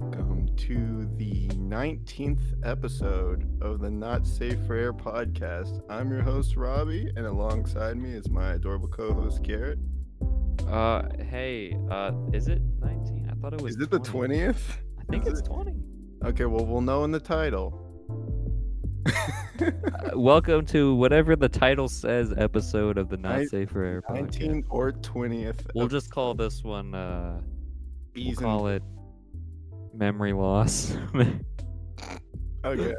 welcome to the 19th episode of the Not Safe for Air podcast. I'm your host, Robbie, and alongside me is my adorable co host, Garrett. Uh, hey, uh, is it 19? I thought it was. Is it the 20th? I think Is it's it? 20. Okay, well, we'll know in the title. Uh, welcome to whatever the title says episode of the Not Safe for Air podcast. 19th or 20th. We'll of just call this one, uh, we'll call it memory loss. Okay.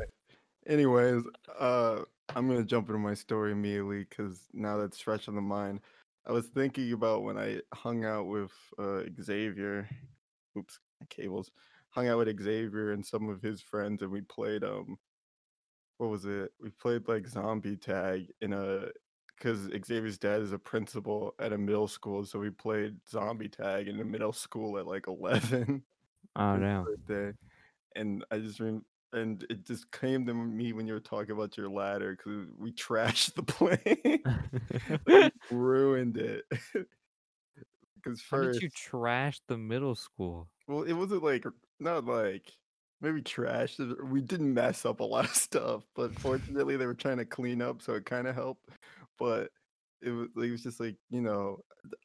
Anyways, uh, I'm gonna jump into my story immediately because now that's fresh on the mind. I was thinking about when I hung out with uh, Xavier. Oops, cables. Hung out with Xavier and some of his friends, and we played um, what was it? We played like zombie tag in a because Xavier's dad is a principal at a middle school, so we played zombie tag in the middle school at like 11 oh, no. birthday, and I just rem- and it just came to me when you were talking about your ladder because we trashed the plane, like, ruined it. Because How did first, you trash the middle school? well, it wasn't like not like maybe trash. We didn't mess up a lot of stuff, but fortunately they were trying to clean up, so it kind of helped. But it was it was just like you know.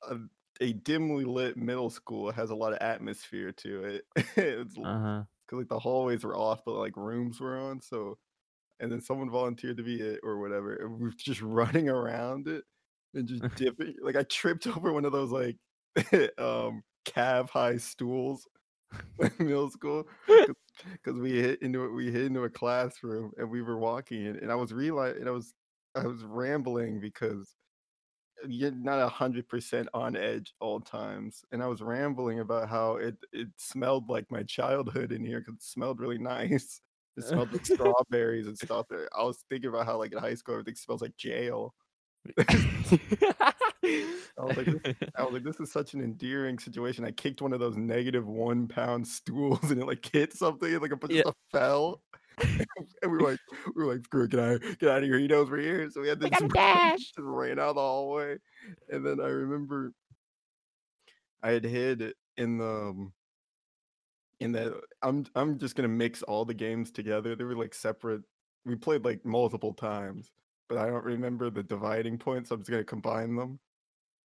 Uh, A, dimly lit middle school has a lot of atmosphere to it. it's Uh huh. because like the hallways were off, but like rooms were on. So, and then someone volunteered to be it or whatever, and we were just running around it and just dipping. Like I tripped over one of those like um calf high stools in middle school because we hit into it. We hit into a classroom and we were walking, and, and I was realizing, and I was I was rambling because you're not a hundred percent on edge all times. And I was rambling about how it it smelled like my childhood in here because it smelled really nice. It smelled like strawberries and stuff. I was thinking about how like in high school everything smells like jail. I was like, this, I was like, this is such an endearing situation. I kicked one of those negative one pound stools and it like hit something and like a bunch Yeah. of stuff fell. and we were like, we were like, screw it, get out, get out of here. He knows we're here. So we had to just, just ran out the hallway. And then I remember I had hid in the um, in the I'm I'm just gonna mix all the games together. They were like separate. We played like multiple times, but I don't remember the dividing points. so I'm just gonna combine them.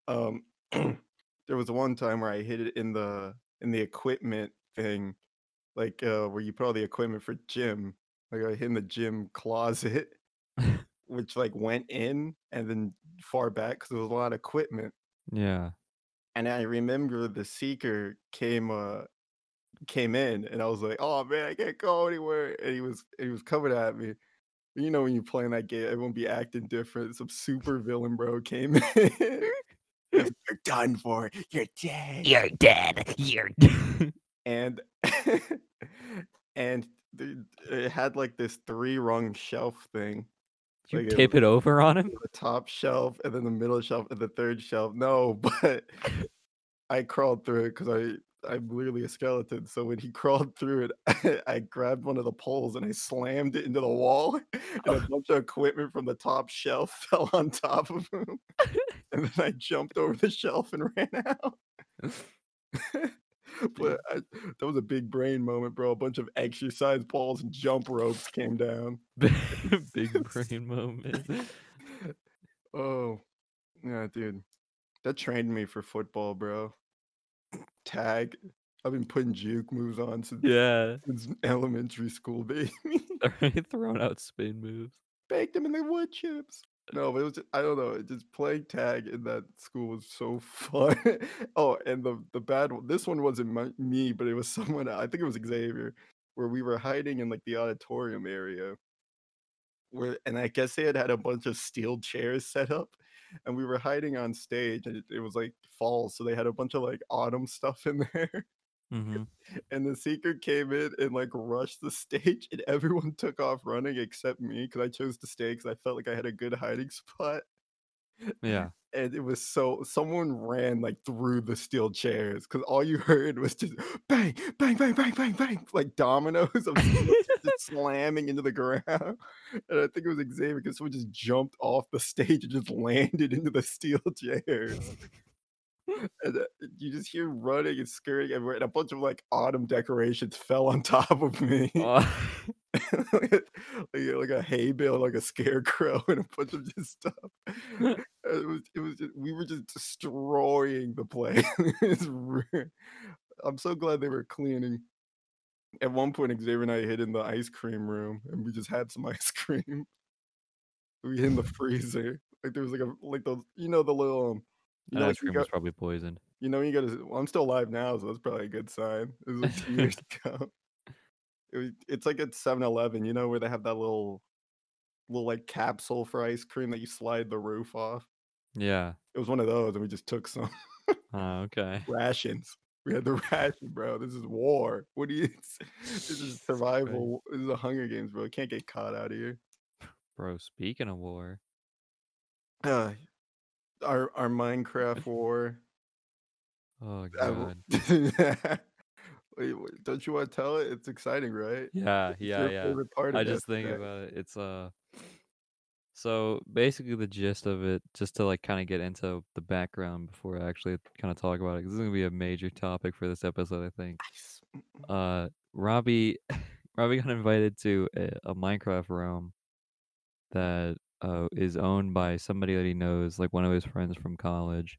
Um there was one time where I hid it in the in the equipment thing, like uh where you put all the equipment for gym. Like I hid in the gym closet, which like went in and then far back because there was a lot of equipment. yeah. And I remember the seeker came uh came in and I was like, oh man, I can't go anywhere. And he was he was coming at me. You know when you're playing that game, everyone be acting different. Some super villain bro came in. You're done for. You're dead. You're dead. You're and and it had like this three rung shelf thing. you Like, it tip it over on him? the top shelf and then the middle shelf and the third shelf. No, but I crawled through it because I I'm literally a skeleton. So when he crawled through it, I grabbed one of the poles and I slammed it into the wall, and a bunch of equipment from the top shelf fell on top of him. and then I jumped over the shelf and ran out. but I, that was a big brain moment, bro. A bunch of exercise balls and jump ropes came down. Big brain moment. Oh, yeah, dude. That trained me for football, bro. Tag. I've been putting juke moves on since, Yeah. since elementary school, baby. Throwing out spin moves. Baked them in the wood chips. No, but it was just, I don't know. it Just playing tag in that school was so fun. oh, and the the bad one. This one wasn't my, me, but it was someone. I think it was Xavier, where we were hiding in like the auditorium area. Where and I guess they had had a bunch of steel chairs set up, and we were hiding on stage, and it, it was like fall, so they had a bunch of like autumn stuff in there. Hmm And the seeker came in and like rushed the stage, and everyone took off running except me because I chose to stay because I felt like I had a good hiding spot. Yeah. And it was so someone ran like through the steel chairs because all you heard was just bang, bang, bang, bang, bang, bang, like dominoes of steel chairs just slamming into the ground. And I think it was Xavier because someone just jumped off the stage and just landed into the steel chairs. And uh, you just hear running and scurrying everywhere, and a bunch of like autumn decorations fell on top of me. Oh, like, a, like, a hay bale, like a scarecrow, and a bunch of just stuff. It was, it was just, we were just destroying the place. I'm so glad they were cleaning. At one point, Xavier and I hid in the ice cream room, and we just had some ice cream. We hid in the freezer. Like there was like a like those, you know, the little, um, you know, ice cream was probably poisoned. you know, you got to. Well, I'm still alive now, so that's probably a good sign. It was like two years ago. It was, it's like at 7-Eleven, you know, where they have that little little like capsule for ice cream that you slide the roof off. Yeah. It was one of those, and we just took some Oh, okay. rations. We had the ration, bro. This is war. What do you? This is survival. This is the Hunger Games, bro. Can't get caught out of here. Bro, speaking of war. Uh, our our Minecraft war. Oh god. Wait, wait, don't you want to tell it? It's exciting, right? Yeah, yeah, yeah. I just think about it. It's uh so basically the gist of it, just to like kind of get into the background before I actually kind of talk about it, 'cause this is gonna be a major topic for this episode, I think. Uh, Robbie, Robbie got invited to a, a Minecraft realm that uh is owned by somebody that he knows, like one of his friends from college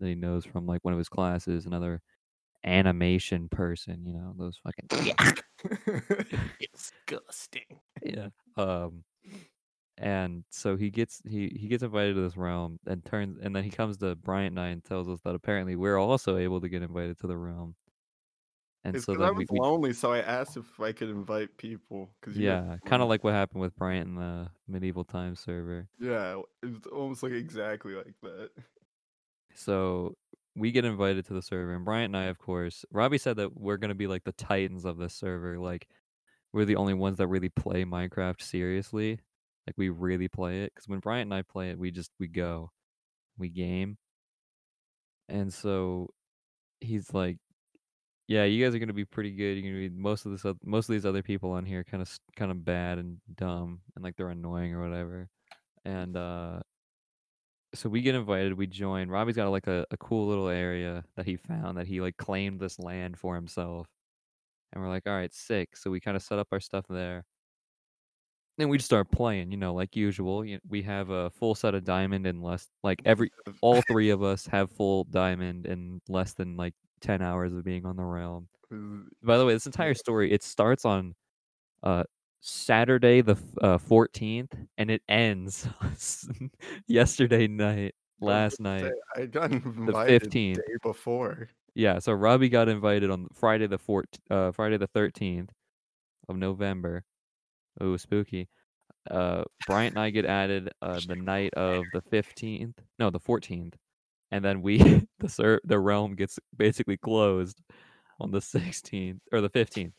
that he knows from like one of his classes, another animation person, you know, those fucking yeah. Disgusting. yeah. Um, and so he gets he he gets invited to this realm and turns and then he comes to Bryant and I and tells us that apparently we're also able to get invited to the realm. And It's so because I was we lonely, so I asked if I could invite people. Because yeah, kind of like what happened with Bryant in the medieval times server. Yeah, it's almost like exactly like that. So we get invited to the server and Bryant and I of course Robbie said that we're gonna be like the titans of this server, like we're the only ones that really play Minecraft seriously. Like we really play it. Because when Bryant and I play it, we just we go. We game. And so he's like, "Yeah, you guys are gonna be pretty good. You're gonna be most of this, oth- most of these other people on here, kind of, kind of bad and dumb, and like they're annoying or whatever." And uh, so we get invited. We join. Robbie's got like a, a cool little area that he found that he like claimed this land for himself. And we're like, "All right, sick." So we kind of set up our stuff there. Then we just start playing, you know, like usual. You we have a full set of diamond and less, like every all three of us have full diamond in less than like ten hours of being on the realm. By the way, this entire story it starts on uh Saturday the uh, 14th and it ends yesterday night, last say, night, I got the invited the 15th. day before. Yeah, so Robbie got invited on Friday the 4th, uh Friday the 13th of November. Ooh, spooky. Uh Bryant and I get added uh the night of the 15th. No, the 14th. And then we the ser- the realm gets basically closed on the 16th or the 15th.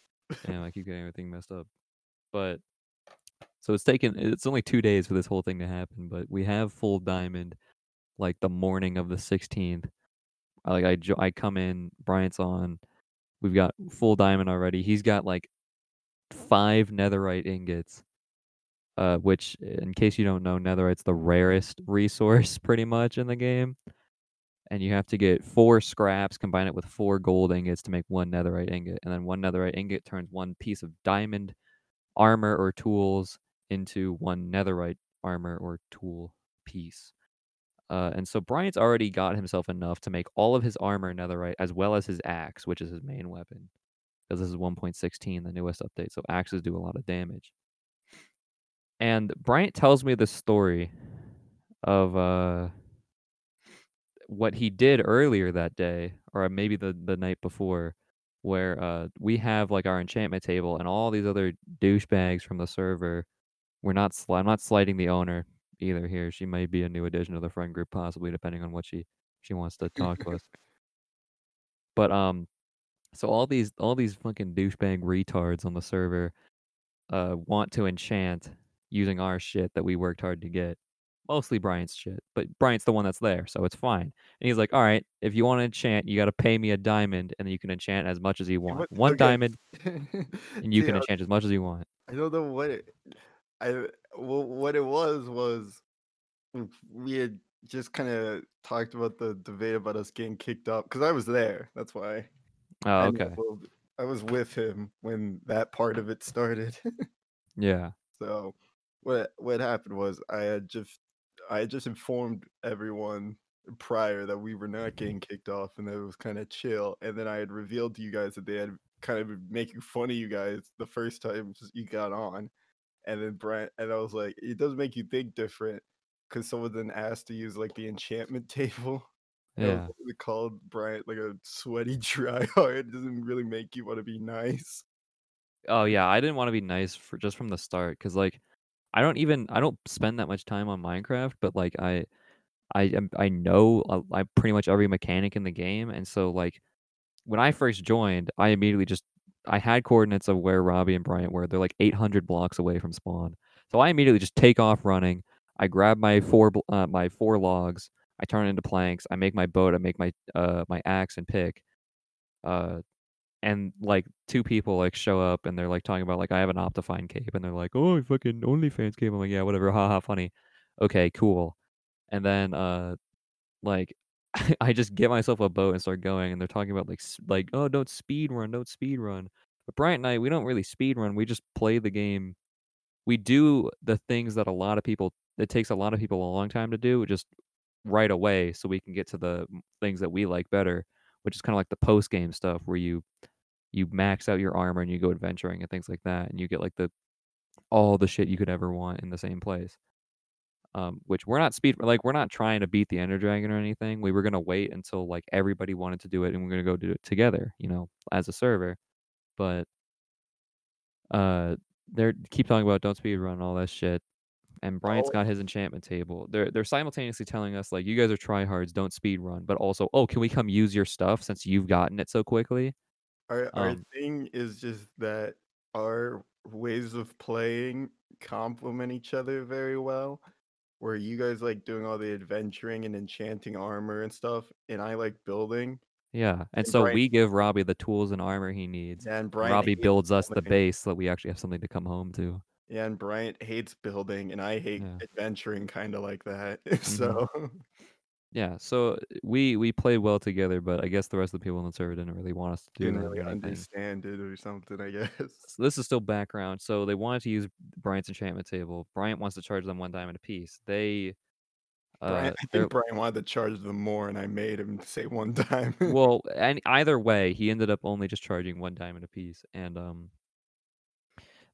Damn, I keep getting everything messed up. But so it's taken it's only 2 days for this whole thing to happen, but we have full diamond like the morning of the 16th. I- Like I jo- I come in, Bryant's on. We've got full diamond already. He's got like 5 netherite ingots. Uh, which, in case you don't know, netherite's the rarest resource pretty much in the game. And you have to get four scraps, combine it with four gold ingots to make one netherite ingot. And then one netherite ingot turns one piece of diamond armor or tools into one netherite armor or tool piece. Uh, and so Bryant's already got himself enough to make all of his armor netherite as well as his axe, which is his main weapon. Because this is 1.16, the newest update, so axes do a lot of damage. And Bryant tells me the story of uh what he did earlier that day, or maybe the the night before, where uh we have like our enchantment table and all these other douchebags from the server. We're not sli- I'm not slighting the owner either here. She might be a new addition to the friend group, possibly depending on what she she wants to talk to us. But um, so all these all these fucking douchebag retards on the server uh want to enchant using our shit that we worked hard to get. Mostly Bryant's shit, but Bryant's the one that's there, so it's fine. And he's like, "All right, if you want to enchant, you got to pay me a diamond, and then you can enchant as much as you want. what- One okay, diamond, and you see, can enchant as much as you want." I don't know what it. I well, what it was was we had just kind of talked about the debate about us getting kicked up because I was there. That's why. Oh, I okay. know- I was with him when that part of it started. Yeah. so what what happened was I had just I had just informed everyone prior that we were not mm-hmm. getting kicked off and that it was kind of chill. And then I had revealed to you guys that they had kind of been making fun of you guys the first time you got on. And then Brent and I was like, it does make you think different because someone then asked to use like the enchantment table. And I was Yeah. literally called Bryant like a sweaty tryhard. It doesn't really make you want to be nice. Oh yeah, I didn't want to be nice for just from the start because like I don't even I don't spend that much time on Minecraft, but like I I am I know uh, I pretty much every mechanic in the game, and so like when I first joined, I immediately just I had coordinates of where Robbie and Bryant were. They're like 800 blocks away from spawn, so I immediately just take off running. I grab my four uh, my four logs. I turn it into planks. I make my boat. I make my uh my axe and pick. Uh, and like two people like show up and they're like talking about like I have an Optifine cape and they're like, oh, fucking OnlyFans cape. I'm like, yeah, whatever, haha, funny. Okay, cool. And then uh, like I just get myself a boat and start going, and they're talking about like like oh, don't speed run, don't speed run. But Bryant and I, we don't really speed run. We just play the game. We do the things that a lot of people. It takes a lot of people a long time to do, just right away, so we can get to the things that we like better, which is kind of like the post game stuff where you you max out your armor and you go adventuring and things like that, and you get like the all the shit you could ever want in the same place. Um, which we're not speed like we're not trying to beat the Ender Dragon or anything. We were gonna wait until like everybody wanted to do it, and we're gonna go do it together, you know, as a server. But uh, they're keep talking about don't speed run all that shit. And Bryant's Oh. got his enchantment table. They're they're simultaneously telling us like you guys are tryhards, don't speed run, but also oh can we come use your stuff since you've gotten it so quickly? Our our Um, thing is just that our ways of playing complement each other very well. Where you guys like doing all the adventuring and enchanting armor and stuff, and I like building. Yeah, and And so Bryant- we give Robbie the tools and armor he needs. And Bryant Robbie builds us the base so that we actually have something to come home to. Yeah, and Bryant hates building, and I hate Yeah. adventuring, kind of like that. Mm-hmm. so Yeah, so we we play well together, but I guess the rest of the people on the server didn't really want us to do didn't that really anything. understand it or something. I guess. So this is still background. So they wanted to use Bryant's enchantment table. Bryant wants to charge them one diamond apiece. They uh Bryant, I think Bryant wanted to charge them more, and I made him say one time. well, and either way, he ended up only just charging one diamond apiece, and um,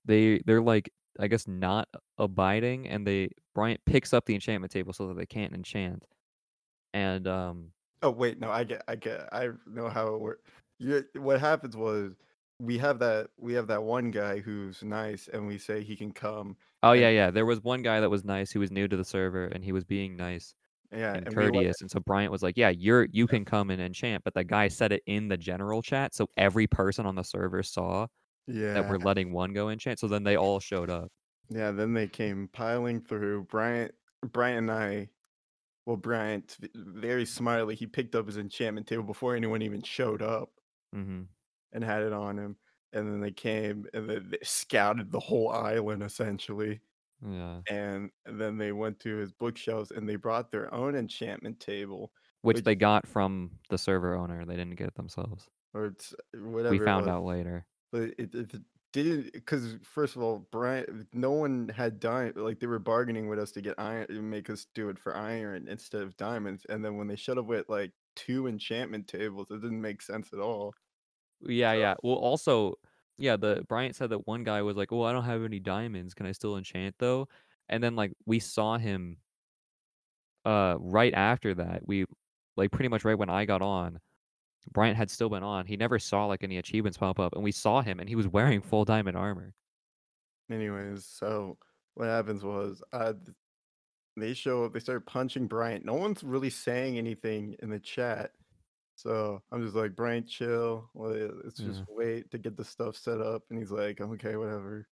they they're like I guess not abiding, and they Bryant picks up the enchantment table so that they can't enchant, and um, Oh wait, no, I get, I get, I know how it works. You, what happens was we have that, we have that one guy who's nice, and we say he can come. oh yeah, yeah, there was one guy that was nice who was new to the server, and he was being nice Yeah, and and we let- courteous, and so Bryant was like, yeah, you're you can come and enchant, but the guy said it in the general chat, so every person on the server saw yeah, that we're letting one go enchant, so then they all showed up. yeah. Then they came piling through. Bryant, Bryant and I. Well, Bryant, very smartly, he picked up his enchantment table before anyone even showed up hmm and had it on him. And then they came and they, they scouted the whole island essentially. Yeah. and then they went to his bookshelves and they brought their own enchantment table Which Which- they got from the server owner. They didn't get it themselves. or it's whatever we found out later. But it, it, it didn't because first of all bryant no one had diamond like they were bargaining with us to get iron make us do it for iron instead of diamonds and then when they shut up with like two enchantment tables it didn't make sense at all Yeah, So- yeah. Well, also, yeah. The Bryant said that one guy was like, "Oh, I don't have any diamonds. Can I still enchant though?" And then like we saw him. Uh, right after that, we like pretty much right when I got on, Bryant had still been on. He never saw like any achievements pop up, and we saw him, and he was wearing full diamond armor. anyways so what happens was uh they show up they start punching bryant no one's really saying anything in the chat so i'm just like bryant chill well, let's just Yeah. wait to get the stuff set up and he's like okay whatever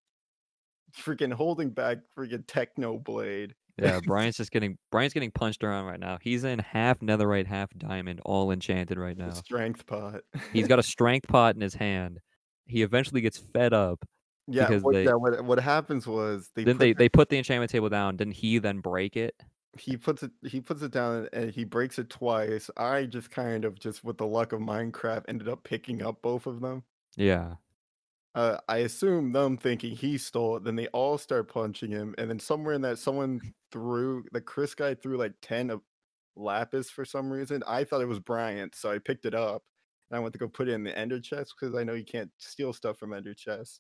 freaking holding back freaking Technoblade Yeah, Bryant's just getting Bryant's getting punched around right now. He's in half netherite, half diamond, all enchanted right now. strength pot He's got a strength pot in his hand. He eventually gets fed up. yeah because what, they- yeah what, what happens was they then put they, the- they put the enchantment table down. Didn't he then break it? he puts it he puts it down and he breaks it twice. I just kind of just with the luck of Minecraft ended up picking up both of them. Yeah. Uh, I assume them thinking he stole it, then they all start punching him, and then somewhere in that someone threw the Chris guy threw like 10 of lapis for some reason. I thought it was Bryant, so I picked it up and I went to go put it in the ender chest because I know you can't steal stuff from ender chests.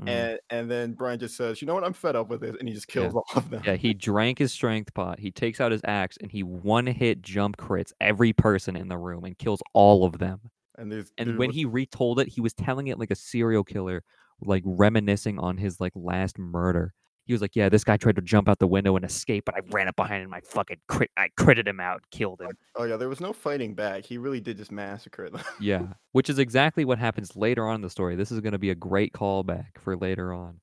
Mm. And and then Bryant just says, "You know what? I'm fed up with this," and he just Yeah. kills all of them. Yeah, he drank his strength pot. He takes out his axe and he one hit jump crits every person in the room and kills all of them. And there's And there when was- he retold it, he was telling it like a serial killer, like reminiscing on his like last murder. He was like, "Yeah, this guy tried to jump out the window and escape, but I ran up behind him. I fucking crit, I critted him out, killed oh, him." oh yeah, there was no fighting back. He really did just massacre them. Yeah, which is exactly what happens later on in the story. This is going to be a great callback for later on.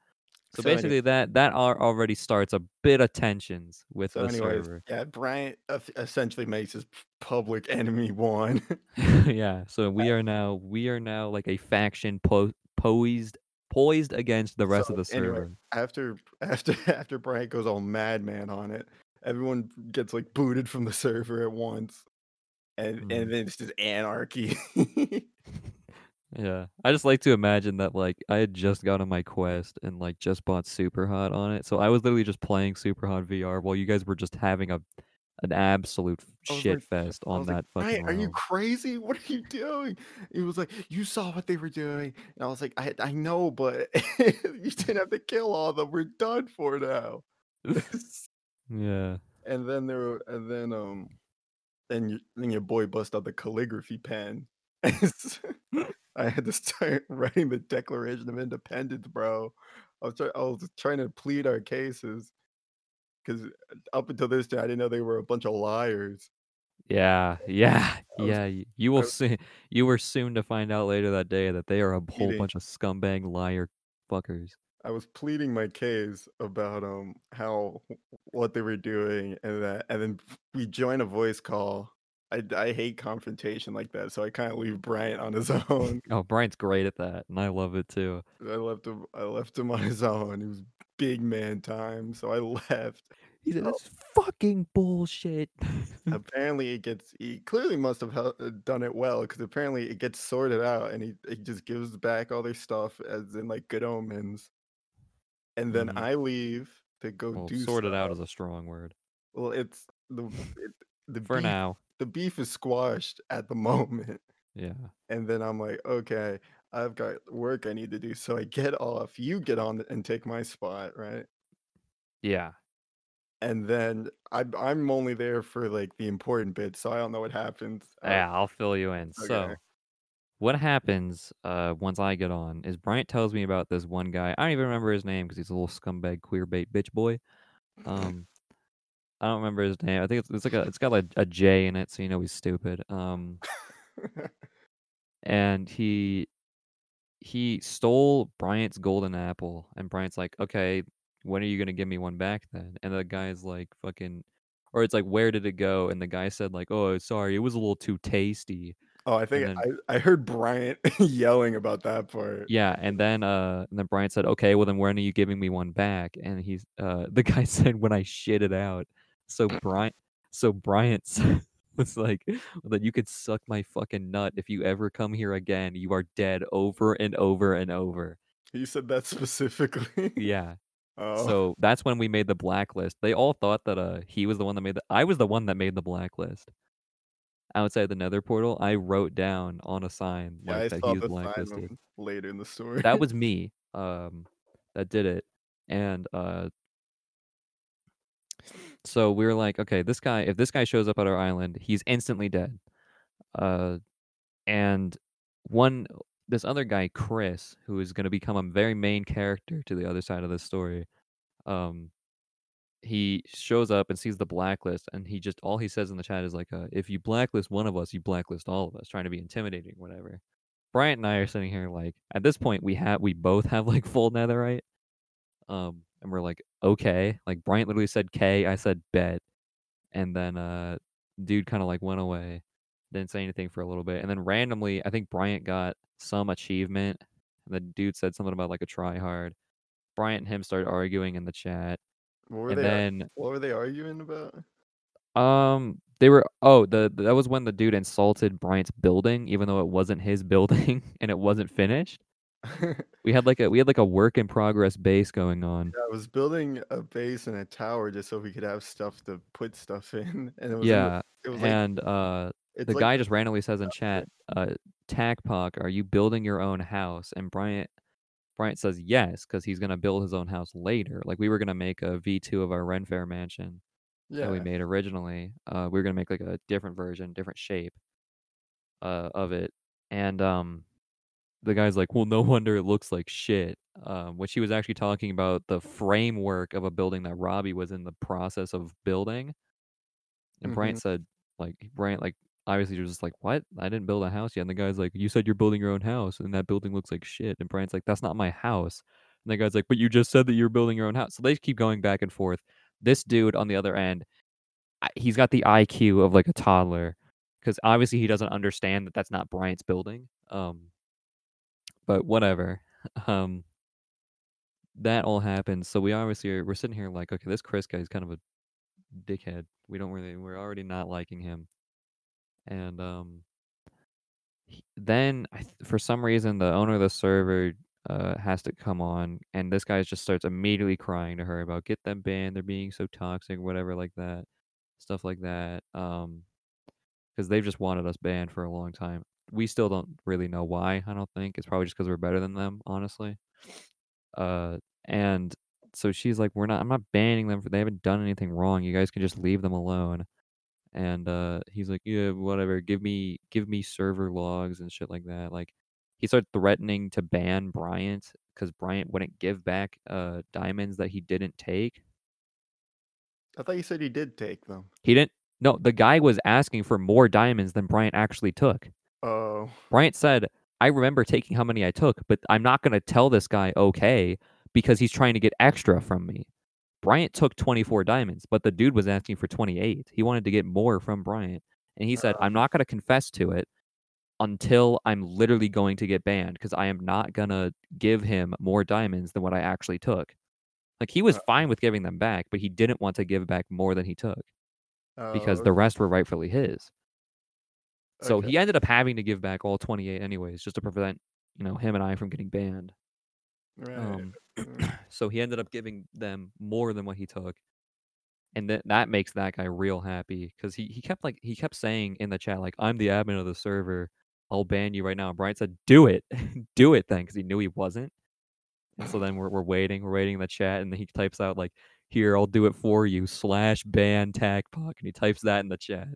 So, So basically, that that already starts a bit of tensions with So, the anyways, server. yeah, Bryant essentially makes his public enemy one. yeah, so we are now we are now like a faction po- poised poised against the rest of So, the anyway, server. after after after Bryant goes all madman on it, everyone gets like booted from the server at once, and Mhm. and then it's just anarchy. Yeah, I just like to imagine that like I had just got on my quest and like just bought Superhot on it, so I was literally just playing Superhot VR while you guys were just having a an absolute shit like- fest on was like, that fucking. "Bryant, are you crazy? What are you doing? He was like, you saw what they were doing, and I was like, I I know, but you didn't have to kill all of them. We're done for now. yeah. and then there were, and then um then you, then your boy bust out the calligraphy pen i had to start writing the declaration of independence bro i was, try- I was trying to plead our cases because up until this day i didn't know they were a bunch of liars Yeah, yeah, was- yeah. You will see. You were soon to find out later that day that they are a whole bunch of scumbag liar fuckers. i was pleading my case about um how what they were doing and that and then we join a voice call I, I hate confrontation like that, so I kind of leave Bryant on his own. Oh, Bryant's great at that, and I love it too. I left him. I left him on his own. He was big man time, so I left. He said, Oh. "That's fucking bullshit." apparently, it gets. He clearly must have uh, done it well because apparently it gets sorted out, and he, he just gives back all their stuff as in like good omens. And then Mhm. I leave to go well, do sorted out is a strong word Well, it's the it, the for beef, now. The beef is squashed at the moment, Yeah. and then I'm like, okay, I've got work I need to do, so I get off. You get on and take my spot, right? Yeah. and then I'm I'm only there for like the important bits, so I don't know what happens. Uh, Yeah, I'll fill you in. So, what happens uh, once I get on is Bryant tells me about this one guy. I don't even remember his name because he's a little scumbag queer bait bitch boy. Um, I don't remember his name. I think it's, it's like a it's got like a J in it, so you know he's stupid. Um, and he he stole Bryant's golden apple, and Bryant's like, okay, when are you gonna give me one back then? And the guy's like, fucking, or it's like, where did it go? And the guy said like, oh, sorry, it was a little too tasty. oh, I think then- I, I heard Bryant yelling about that part. Yeah, and then uh, and then Bryant said, okay, well then when are you giving me one back? And he's uh, the guy said when I shit it out. So Bryant, so Bryant was like that you could suck my fucking nut if you ever come here again. You are dead over and over and over. He said that specifically. Yeah. Oh, So that's when we made the blacklist. They all thought that uh he was the one that made the I was the one that made the blacklist. Outside the nether portal, I wrote down on a sign yeah, like I that saw he was blacklisted. later in the story. That was me. Um that did it. And uh so we were like, okay, this guy if this guy shows up at our island, he's instantly dead. Uh and one this other guy, Chris, who is gonna become a very main character to the other side of this story, um he shows up and sees the blacklist and he just all he says in the chat is like uh, if you blacklist one of us you blacklist all of us trying to be intimidating whatever bryant and i are sitting here like at this point we have we both have like full netherite um and we're like okay like bryant literally said k i said bet and then uh dude kind of like went away didn't say anything for a little bit and then randomly i think bryant got some achievement and the dude said something about like a try hard bryant and him started arguing in the chat what were and they? then what were they arguing about? Um, they were oh, the that was when the dude insulted Bryant's building, even though it wasn't his building and it wasn't finished. We had like a we had like a work in progress base going on. Yeah, I was building a base and a tower just so we could have stuff to put stuff in, and it was Yeah, it was like and, uh, the like guy just randomly says in chat, uh, "Tacpoc, are you building your own house?" And Bryant Bryant says yes, because he's gonna build his own house later. Like, we were gonna make a V2 of our Ren Fair mansion that we made originally. Uh, we were gonna make, like, a different version, different shape, uh, of it, and, um, the guy's like, "Well, no wonder it looks like shit," um, which he was actually talking about the framework of a building that Robbie was in the process of building. And Bryant Mhm. said, like Bryant, like, obviously you're just like, "What? I didn't build a house yet." And the guy's like, "You said you're building your own house, and that building looks like shit." And Bryant's like, "That's not my house." And the guy's like, "But you just said that you're building your own house." So they keep going back and forth. This dude on the other end, he's got the IQ of like a toddler, because obviously he doesn't understand that that's not Bryant's building. Um, but whatever. Um, that all happens. So we obviously are, we're sitting here like, okay, this Chris guy is kind of a dickhead. We don't really, we're already not liking him. And um, he- then I for some reason the owner of the server uh has to come on, and this guy just starts immediately crying to her about get them banned. They're being so toxic, whatever, like that, stuff like that. Um, because they've just wanted us banned for a long time. We still don't really know why. I don't think it's probably just because we're better than them, honestly. Uh, and so she's like, "We're not. I'm not banning them for they haven't done anything wrong. You guys can just leave them alone." And uh, he's like, "Yeah, whatever. Give me, give me server logs and shit like that." Like, he started threatening to ban Bryant because Bryant wouldn't give back uh diamonds that he didn't take. I thought you said he did take them. He didn't. No, the guy was asking for more diamonds than Bryant actually took. Oh. Bryant said, I remember taking how many I took, but I'm not going to tell this guy okay because he's trying to get extra from me. Bryant took 24 diamonds, but the dude was asking for 28. He wanted to get more from Bryant. And he said, I'm Uh, not going to confess to it until I'm literally going to get banned because I am not going to give him more diamonds than what I actually took. Like he was uh, fine with giving them back, but he didn't want to give back more than he took because oh, the rest were rightfully his. So okay. he ended up having to give back all 28 anyways, just to prevent, you know, him and I from getting banned. Right. Um, so he ended up giving them more than what he took, and that that makes that guy real happy because he he kept like he kept saying in the chat like I'm the admin of the server, I'll ban you right now. And Bryant said, "Do it, do it then," because he knew he wasn't. And so then we're we're waiting, we're waiting in the chat, and then he types out like, "Here, I'll do it for you." Slash ban Tacpoc, and he types that in the chat.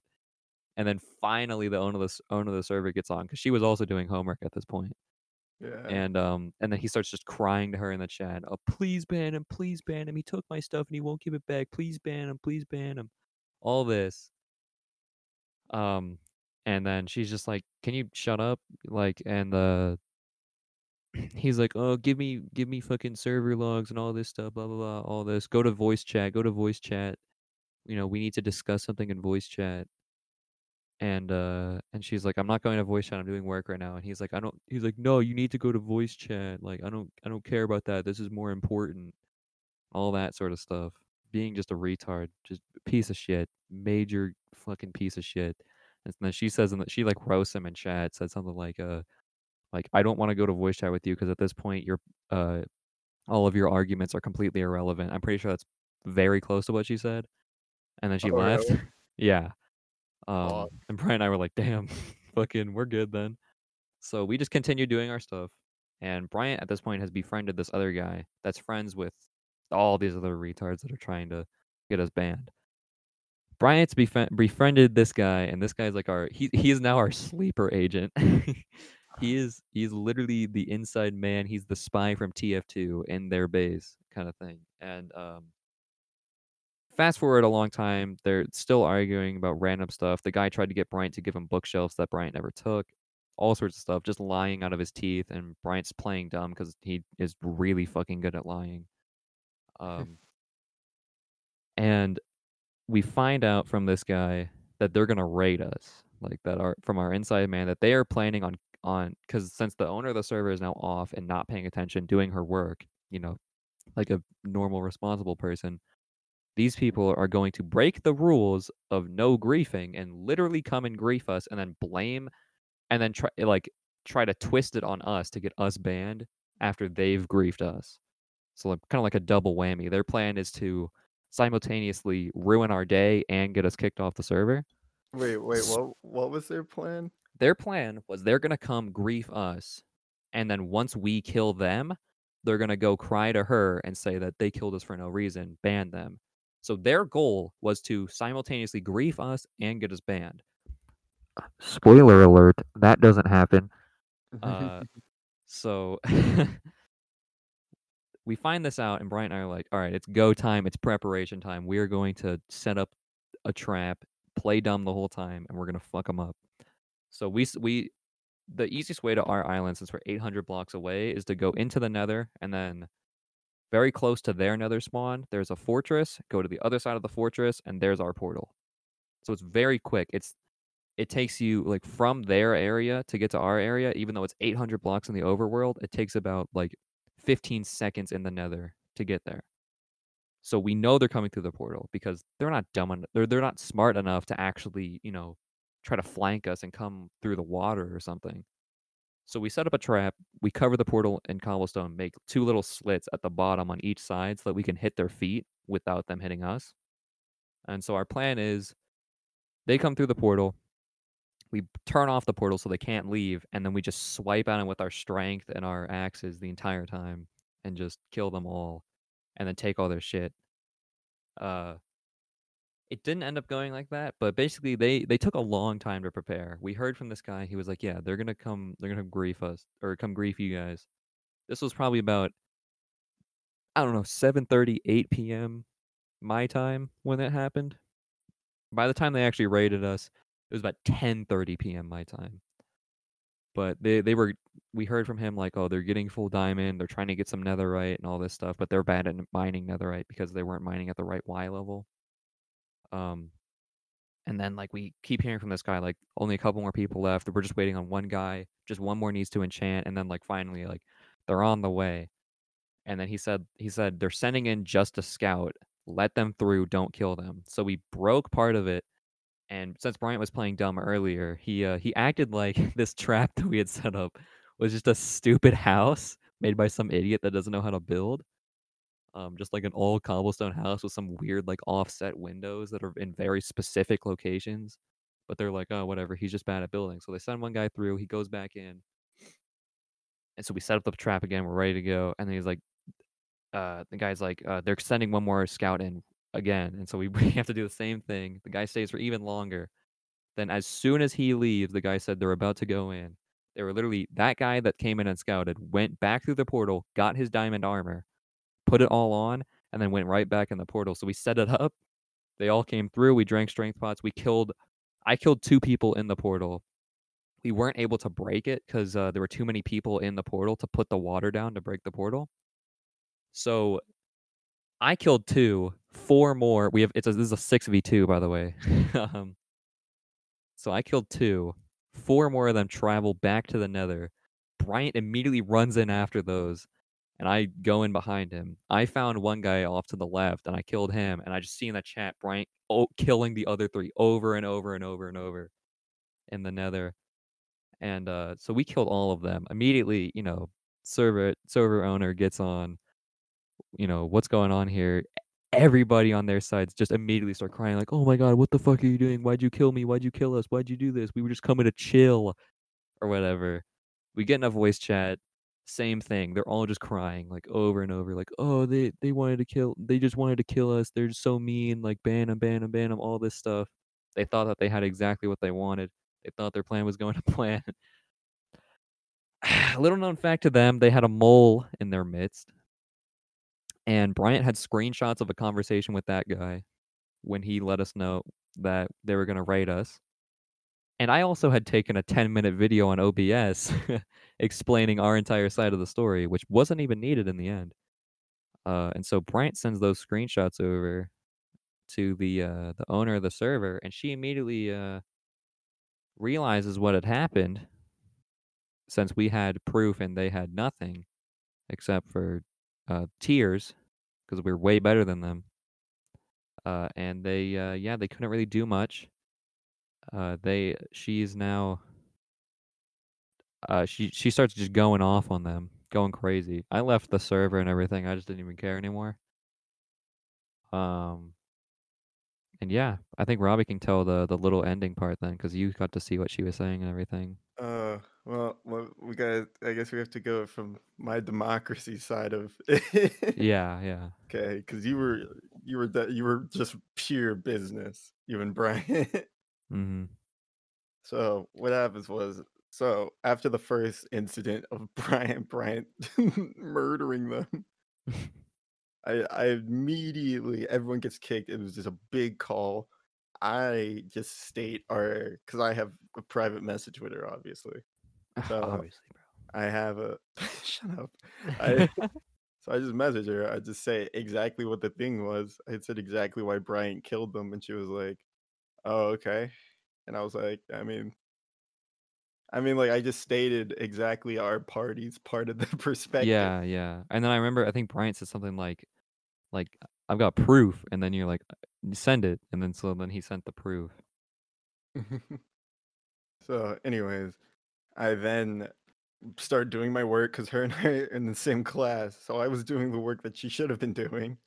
And then finally, the owner of the owner of the server gets on because she was also doing homework at this point. Yeah. And um, and then he starts just crying to her in the chat. Oh, please ban him, please ban him. He took my stuff and he won't give it back. Please ban him, please ban him. All this. Um, and then she's just like, "Can you shut up?" Like, and the he's like, "Oh, give me, give me fucking server logs and all this stuff, blah blah blah, all this. Go to voice chat, go to voice chat. You know, we need to discuss something in voice chat." And uh and she's like, I'm not going to voice chat, I'm doing work right now. And he's like, I don't he's like, No, you need to go to voice chat. Like I don't I don't care about that. This is more important. All that sort of stuff. Being just a retard, just piece of shit. Major fucking piece of shit. And then she says in that she like roasts him in chat, said something like, uh like I don't want to go to voice chat with you because at this point you're uh all of your arguments are completely irrelevant. I'm pretty sure that's very close to what she said. And then she Oh, left. really? yeah. Um, and Bryant and I were like, "Damn, fucking, we're good then." So we just continued doing our stuff, and Bryant at this point has befriended this other guy that's friends with all these other retards that are trying to get us banned. Bryant's befri- befriended this guy, and this guy's like our he he is now our sleeper agent. he is he's literally the inside man. He's the spy from TF2 in their base kind of thing. And um Fast forward a long time, they're still arguing about random stuff. The guy tried to get Bryant to give him bookshelves that Bryant never took. All sorts of stuff, just lying out of his teeth, and Bryant's playing dumb because he is really fucking good at lying. Um, and we find out from this guy that they're gonna raid us, like that are from our inside man that they are planning on on because since the owner of the server is now off and not paying attention, doing her work, you know, like a normal responsible person, these people are going to break the rules of no griefing and literally come and grief us and then blame and then try eh, like try to twist it on us to get us banned after they've griefed us. So like, kind of like a double whammy. Their plan is to simultaneously ruin our day and get us kicked off the server. Wait, wait, what what was their plan? Their plan was they're going to come grief us and then once we kill them, they're going to go cry to her and say that they killed us for no reason, ban them. So their goal was to simultaneously grief us and get us banned. Spoiler alert, that doesn't happen. Uh, so we find this out, and Bryant and I are like, all right, it's go time, it's preparation time. We're going to set up a trap, play dumb the whole time, and we're going to fuck them up. So we, we, the easiest way to our island, since we're 800 blocks away, is to go into the nether and then very close to their nether spawn, there's a fortress. Go to the other side of the fortress, and there's our portal. So it's very quick. It's it takes you like from their area to get to our area, even though it's 800 blocks in the overworld. It takes about like 15 seconds in the nether to get there. So we know they're coming through the portal because they're not dumb enough. They're they're not smart enough to actually, you know, try to flank us and come through the water or something. So we set up a trap. We cover the portal in cobblestone, make two little slits at the bottom on each side so that we can hit their feet without them hitting us. And so our plan is they come through the portal. We turn off the portal so they can't leave, and then we just swipe at them with our strength and our axes the entire time and just kill them all and then take all their shit. Uh it didn't end up going like that, but basically they they took a long time to prepare. We heard from this guy, he was like, "Yeah, they're to come they're to grief us or come grief you guys." This was probably about I don't know, 7:30, 8 p.m. my time when that happened. By the time they actually raided us, it was about 10:30 p.m. my time. But they they were we heard from him like, "Oh, they're getting full diamond, they're trying to get some netherite and all this stuff, but they're bad at mining netherite because they weren't mining at the right Y level." Um, and then like we keep hearing from this guy like only a couple more people left. We're just waiting on one guy. Just one more needs to enchant, and then like finally like they're on the way. And then he said he said they're sending in just a scout. Let them through. Don't kill them. So we broke part of it. And since Bryant was playing dumb earlier, he uh, he acted like this trap that we had set up was just a stupid house made by some idiot that doesn't know how to build um, just like an old cobblestone house with some weird like offset windows that are in very specific locations. But they're like, oh, whatever. He's just bad at building. So they send one guy through. He goes back in, and so we set up the trap again. We're ready to go. And then he's like, uh, the guy's like, uh, they're sending one more scout in again, and so we, we have to do the same thing. The guy stays for even longer. Then as soon as he leaves, the guy said they're about to go in. They were literally that guy that came in and scouted went back through the portal, got his diamond armor, put it all on, and then went right back in the portal. So we set it up. They all came through. We drank strength pots. We killed. I killed two people in the portal. We weren't able to break it because uh, there were too many people in the portal to put the water down to break the portal. So I killed two. Four more. We have. It's a, this is a six v two, by the way. um, so I killed two. Four more of them travel back to the Nether. Bryant immediately runs in after those and I go in behind him. I found one guy off to the left and I killed him. And I just see in the chat Bryant oh, killing the other three over and over and over and over in the nether. And uh, so we killed all of them. Immediately, you know, server server owner gets on, you know, what's going on here. Everybody on their sides just immediately start crying, like, oh my god, what the fuck are you doing? Why'd you kill me? Why'd you kill us? Why'd you do this? We were just coming to chill or whatever. We get in a voice chat same thing. They're all just crying like over and over, like, oh, they they wanted to kill, they just wanted to kill us. They're so mean, like ban them, ban them, ban them, all this stuff. They thought that they had exactly what they wanted. They thought their plan was going to plan. Little known fact to them, they had a mole in their midst. And Bryant had screenshots of a conversation with that guy when he let us know that they were going to raid us. And I also had taken a 10 minute video on OBS explaining our entire side of the story, which wasn't even needed in the end. Uh, and so Bryant sends those screenshots over to the uh, the owner of the server, and she immediately uh, realizes what had happened, since we had proof and they had nothing, except for uh, tears, because we we're way better than them. uh, and they uh, yeah they couldn't really do much. Uh, they she's now uh, she she starts just going off on them, going crazy. I left the server and everything. I just didn't even care anymore. Um, and yeah, I think Robbie can tell the the little ending part then, because you got to see what she was saying and everything. Uh, well, well, we got. I guess we have to go from my democracy side of it. Yeah, yeah. Okay, because you were you were that you were just pure business, you and Brian. Mhm. so what happens was, so after the first incident of Brian Bryant murdering them, I I immediately everyone gets kicked. It was just a big call. I just state our because I have a private message with her, obviously. So Obviously, bro. I have a shut up. I so I just message her. I just say exactly what the thing was. I said exactly why Bryant killed them, and she was like, "Oh, okay." And I was like, I mean, I mean, like I just stated exactly our party's part of the perspective. Yeah, yeah. And then I remember I think Bryant said something like like I've got proof, and then you're like, "Uh, send it, and then so then he sent the proof. so, anyways, I then start doing my work because her and I are in the same class. So I was doing the work that she should have been doing.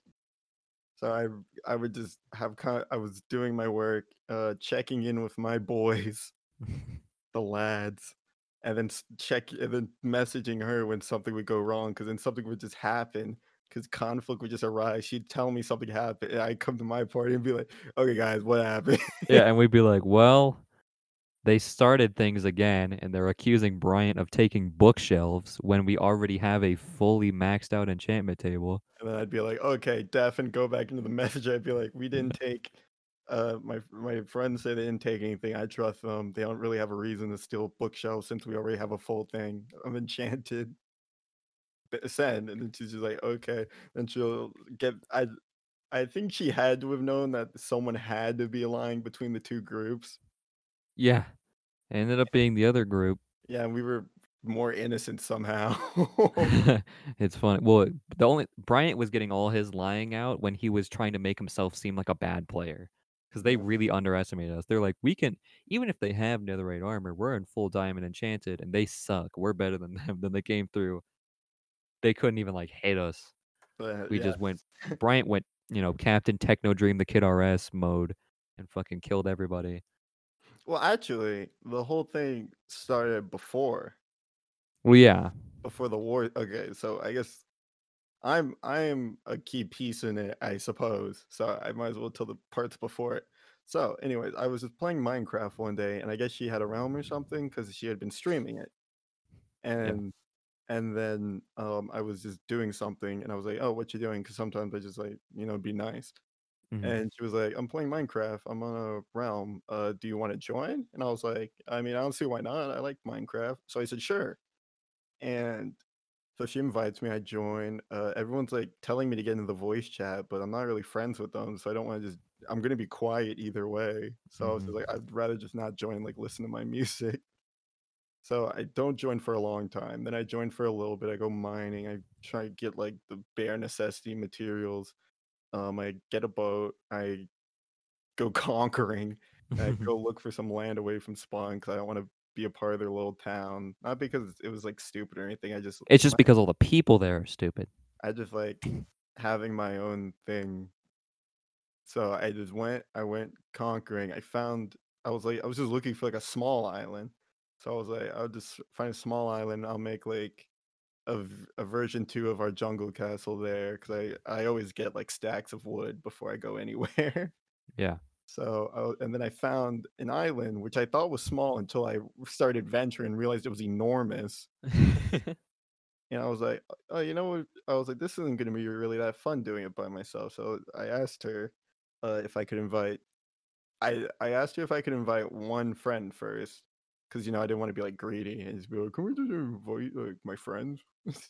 So I I would just have kind I was doing my work, uh, checking in with my boys, the lads, and then check and then messaging her when something would go wrong because then something would just happen because conflict would just arise. She'd tell me something happened, I'd come to my party and be like, "Okay, guys, what happened?" Yeah, and we'd be like, "Well, they started things again, and they're accusing Bryant of taking bookshelves when we already have a fully maxed out enchantment table." And then I'd be like, "Okay, Def," and go back into the message. I'd be like, "We didn't take." Uh, my my friends say they didn't take anything. I trust them. They don't really have a reason to steal bookshelves since we already have a full thing. I'm enchanted. Send, and then she's just like, "Okay." Then she'll get. I I think she had to have known that someone had to be lying between the two groups. Yeah, it ended up being the other group. Yeah, we were more innocent somehow. It's funny. Well, the only Bryant was getting all his lying out when he was trying to make himself seem like a bad player, because they mm-hmm. really underestimated us. They're like, "We can even if they have netherite armor, we're in full diamond enchanted, and they suck. We're better than them." Then they came through. They couldn't even, like, hit us. But We yeah, just went Bryant went, you know, Captain Techno Dream the Kid RS mode and fucking killed everybody. Well, actually, the whole thing started before Well, yeah. before the war. Okay, so I guess I'm I am a key piece in it, I suppose. So I might as well tell the parts before it. So, anyways, I was just playing Minecraft one day, and I guess she had a realm or something because she had been streaming it, Yeah. and and then um I was just doing something, and I was like, "Oh, what you doing?" Because sometimes I just like you know be nice, Mhm. and she was like, "I'm playing Minecraft. I'm on a realm. Uh, do you want to join?" And I was like, "I mean, I don't see why not. I like Minecraft." So I said, "Sure." And so she invites me, I join. Uh, everyone's like telling me to get into the voice chat, but I'm not really friends with them, so I don't want to just. I'm gonna be quiet either way. So I was just Mhm. like, I'd rather just not join, like listen to my music. So I don't join for a long time. Then I join for a little bit. I go mining. I try to get like the bare necessity materials. Um, I get a boat. I go conquering. I go look for some land away from spawn because I don't want to be a part of their little town. Not because it was like stupid or anything. I just It's just because all the people there are stupid. I just like having my own thing. So I just went, I went conquering. I found, I was like, I was just looking for like a small island. So I was like, I'll just find a small island. I'll make like a, a version two of our jungle castle there because I, I always get like stacks of wood before I go anywhere. Yeah. So, I and then I found an island which I thought was small until I started venturing and realized it was enormous. And I was like, "Oh, you know what?" I was like, "This isn't gonna be really that fun doing it by myself." So I asked her uh, if I could invite. I I asked her if I could invite one friend first, because you know I didn't want to be like greedy and just be like, "Can we just invite like my friends?" so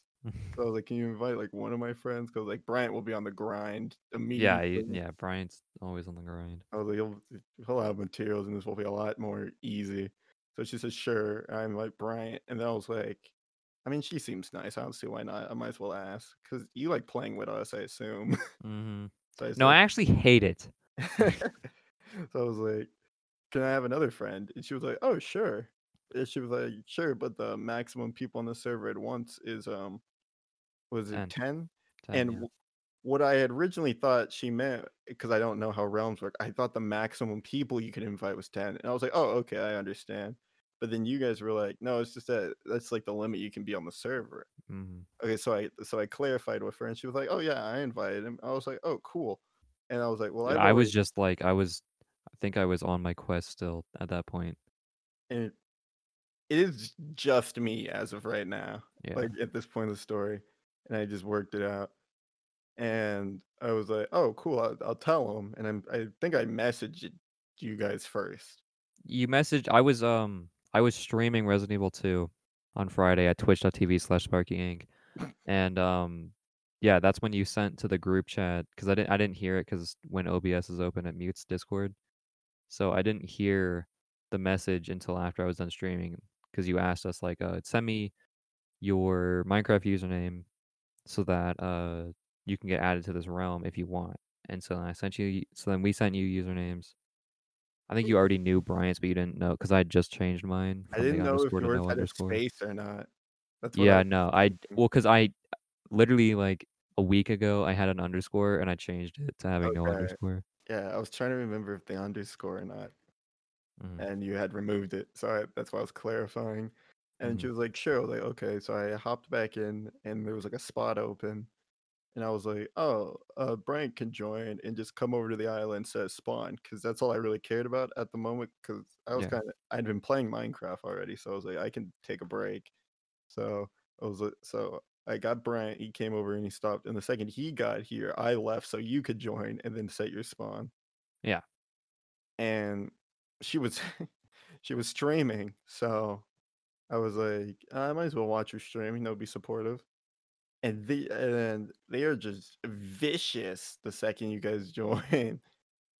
I was like, "Can you invite like one of my friends?" Because like Bryant will be on the grind immediately." Yeah, he yeah, Bryant's always on the grind. I was like, "He'll he'll have materials, and this will be a lot more easy." So she said, "Sure." I'm like Bryant, and then I was like, "I mean, she seems nice. I don't see why not. I might as well ask because you like playing with us, I assume." Mm-hmm. So I No, I actually hate it. so I was like, "Can I have another friend?" And she was like, "Oh, sure." And she was like, "Sure, but the maximum people on the server at once is um, was it 10. 10?" 10, And yeah. what I had originally thought she meant, because I don't know how realms work, I thought the maximum people you could invite was 10. And I was like, "Oh, okay, I understand." But then you guys were like, "No, it's just that that's like the limit you can be on the server." Mhm. Okay, so I so I clarified with her, and she was like, "Oh yeah, I invited him." I was like, "Oh cool," and I was like, "Well, I was just like I was think I was on my quest still at that point. And it is just me as of right now, Yeah. like at this point of the story, and I just worked it out. And I was like, "Oh, cool, I'll, I'll tell him." And I'm, I think I messaged you guys first. You messaged I was um I was streaming Resident Evil 2 on Friday at twitch.tv slash Sparky Inc. And um yeah, that's when you sent to the group chat because I didn't I didn't hear it because when OBS is open it mutes Discord. So I didn't hear the message until after I was done streaming because you asked us like uh send me your Minecraft username so that uh you can get added to this realm if you want. And so then I sent you so then we sent you usernames. I think you already knew Bryant's, but you didn't know because I just changed mine I didn't know if underscore to yours no had a underscore. space or not. That's what I Yeah, was no, I well, cause I literally like a week ago I had an underscore and I changed it to having no underscore. Yeah, I was trying to remember if the underscore or not. Mhm. and you had removed it. So I, that's why I was clarifying. And she Mhm. was like, sure. I was like, okay. So I hopped back in and there was like a spot open. And I was like, oh, uh, Brian can join and just come over to the island, says spawn. Cause that's all I really cared about at the moment. Cause I was Yeah. kind of, I'd been playing Minecraft already. So I was like, I can take a break. So I was like, so I got Brian. He came over and he stopped. And the second he got here, I left so you could join and then set your spawn Yeah. and she was she was streaming so i was like i might as well watch her stream you know be supportive and they and they are just vicious the second you guys join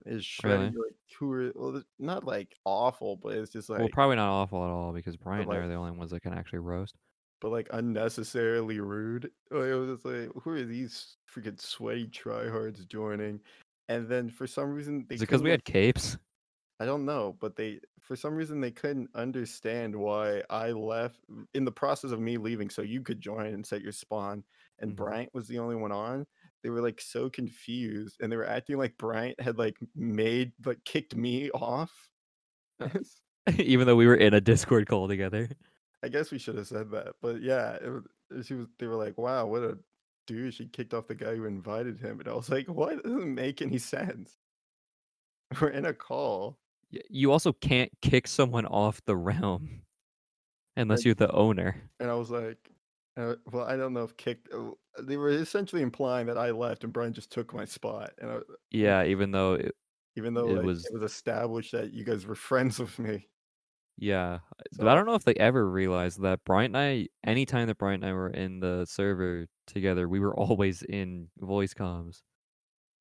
is shredding Really? like well it's not like awful but it's just Well, like probably not awful at all because Bryant and I like are the only ones that can actually roast. But like unnecessarily rude like, it was just like who are these freaking sweaty tryhards joining and then for some reason they Is it because we had capes? I don't know, but they for some reason they couldn't understand why I left in the process of me leaving so you could join and set your spawn and Mhm. Bryant was the only one on. They were like so confused and they were acting like Bryant had like made like kicked me off. Uh, Even though we were in a Discord call together. I guess we should have said that. But yeah, it she was they were like, "Wow, what a douche. She kicked off the guy who invited him." And I was like, "What? It doesn't make any sense." We're in a call. You also can't kick someone off the realm unless you're the owner. And I was like, uh, well, I don't know if kicked. uh, They were essentially implying that I left and Brian just took my spot. And I, Yeah, even though it, even though it like, was it was established that you guys were friends with me, Yeah, but I don't know if they ever realized that Bryant and I, anytime that Bryant and I were in the server together, we were always in voice comms,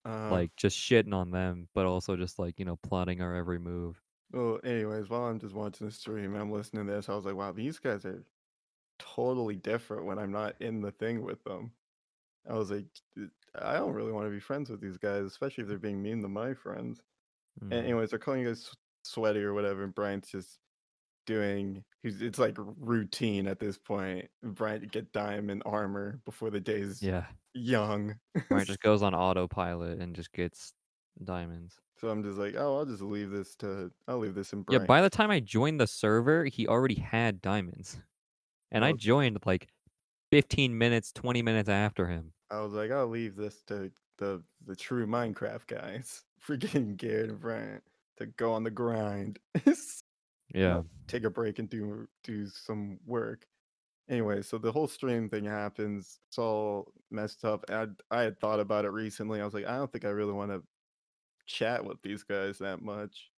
uh, like just shitting on them, but also just like, you know, plotting our every move. well, anyways, while I'm just watching the stream, and I'm listening to this. I was like, wow, these guys are totally different when I'm not in the thing with them. I was like, "D- I don't really want to be friends with these guys, especially if they're being mean to my friends. And Mm. anyways, they're calling you guys s- sweaty or whatever, and Brian's just doing he's it's like routine at this point. Brian to get diamond armor before the day's Yeah, young. Bryant just goes on autopilot and just gets diamonds. so I'm just like, oh, I'll just leave this to I'll leave this in Yeah, by the time I joined the server, he already had diamonds, and I Okay. joined like 15 minutes, 20 minutes after him. I was like, I'll leave this to the the true Minecraft guys. Freaking Garrett and Brian to go on the grind. Yeah, take a break and do do some work. Anyway, so the whole stream thing happens. It's all messed up. I I had thought about it recently. I was like, I don't think I really want to chat with these guys that much.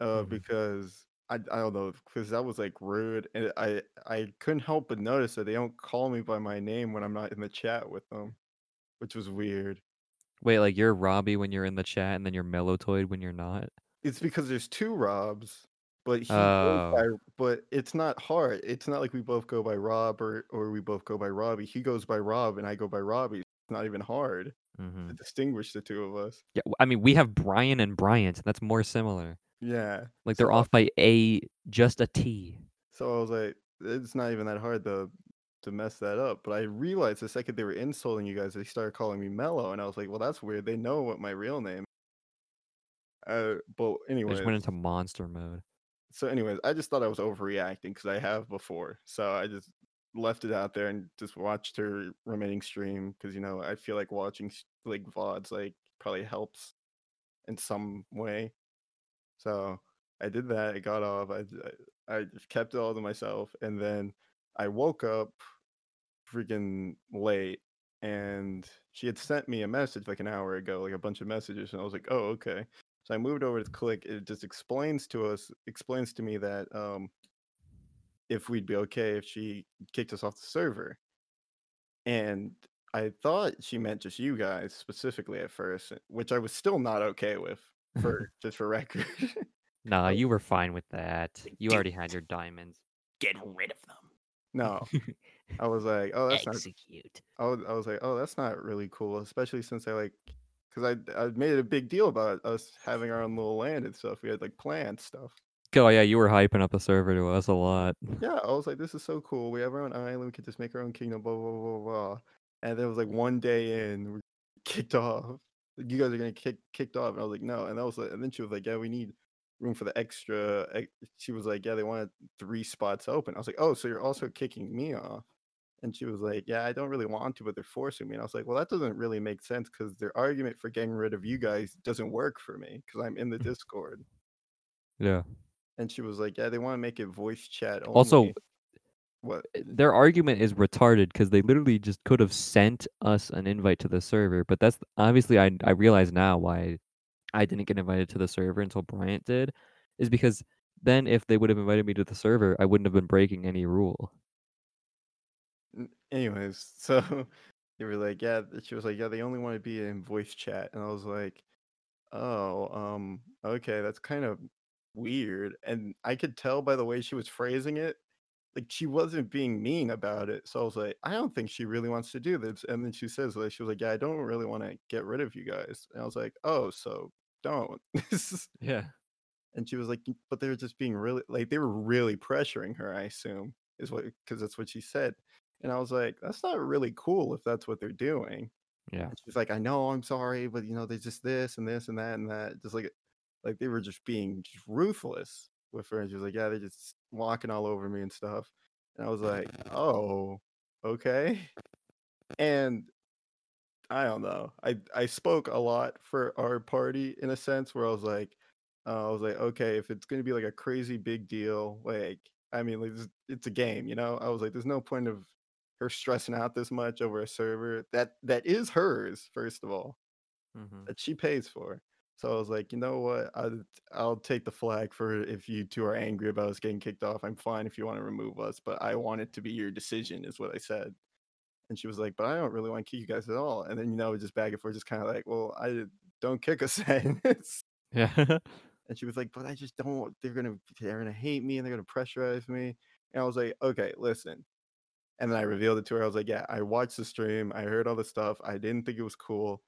Uh, Mhm. because I I don't know, because that was like rude, and I I couldn't help but notice that they don't call me by my name when I'm not in the chat with them, which was weird. Wait, like you're Robbie when you're in the chat, and then you're Melotoid when you're not. It's because there's two Robs, but he Oh. by but it's not hard. It's not like we both go by Rob or or we both go by Robbie. He goes by Rob and I go by Robbie. It's not even hard hmm to distinguish the two of us. Yeah, I mean, we have Brian and Bryant. That's more similar. Yeah. Like they're So- off by a just a T. So I was like, it's not even that hard to to mess that up. But I realized the second they were insulting you guys, they started calling me Mellow, and I was like, well, that's weird. They know what my real name. Uh, but I anyway, just went into monster mode. So anyways, I just thought I was overreacting because I have before. So I just left it out there and just watched her remaining stream because you know I feel like watching like vods like probably helps in some way. So I did that. I got off. i just kept it all to myself, and then I woke up freaking late, and she had sent me a message like an hour ago, like a bunch of messages, and I was like, oh okay. So I moved over to click. It just explains to us, explains to me that um, if we'd be okay if she kicked us off the server, and I thought she meant just you guys specifically at first, which I was still not okay with for just for record. Nah, you were fine with that. You already had your diamonds. Get rid of them. no, I was like, oh, that's not. Execute. I was, I was like, oh, that's not really cool, especially since I like, because I I made a big deal about us having our own little land and stuff. We had like planned stuff. Oh yeah, you were hyping up the server to us a lot. Yeah, I was like, this is so cool. We have our own island. We could just make our own kingdom. Blah blah blah blah. And there was like one day in, we kicked off. You guys are gonna kick kicked off, and I was like, no. And that was like, and then she was like, yeah, we need room for the extra. She was like, yeah, they wanted three spots open. I was like, oh, so you're also kicking me off? And she was like, yeah, I don't really want to, but they're forcing me. And I was like, well, that doesn't really make sense because their argument for getting rid of you guys doesn't work for me because I'm in the mm. Discord. Yeah. And she was like, yeah, they want to make it voice chat only. Also, what? Eh, their argument is retarded because they literally just could have sent us an invite to the server. But that's obviously I I realize now why I didn't get invited to the server until Bryant did, is because then if they would have invited me to the server, I wouldn't have been breaking any rule. Anyways, so they were like, yeah, she was like, yeah, they only want to be in voice chat, and I was like, oh, um, okay, that's kind of weird, and I could tell by the way she was phrasing it, like she wasn't being mean about it. So I was like, I don't think she really wants to do this. And then she says, like, she was like, yeah, I don't really want to get rid of you guys, and I was like, oh, so don't. Yeah. and she was like, but they were just being really like they were really pressuring her. I assume is what because that's what she said. And I was like, that's not really cool if that's what they're doing. Yeah. And she's like, I know, I'm sorry, but you know, there's just this and this and that and that. Just like, like they were just being just ruthless with her. And she was like, yeah, they're just walking all over me and stuff. And I was like, oh, okay. And I don't know. I I spoke a lot for our party in a sense where I was like, uh, I was like, okay, if it's gonna be like a crazy big deal, like I mean, like this- it's a game, you know. I was like, there's no point of her stressing out this much over a server that that is hers, first of all, Mm-hmm. that she pays for. So I was like, you know what? I'll, I'll take the flag for if you two are angry about us getting kicked off. I'm fine if you want to remove us, but I want it to be your decision, is what I said. And she was like, but I don't really want to kick you guys at all. And then, you know, just back and forth, just kind of like, well, I don't kick us then. Yeah. and she was like, but I just don't, they're to, they're to hate me and they're to pressurize me. And I was like, okay, listen. And then I revealed it to her. I was like, yeah, I watched the stream. I heard all the stuff. I didn't think it was cool.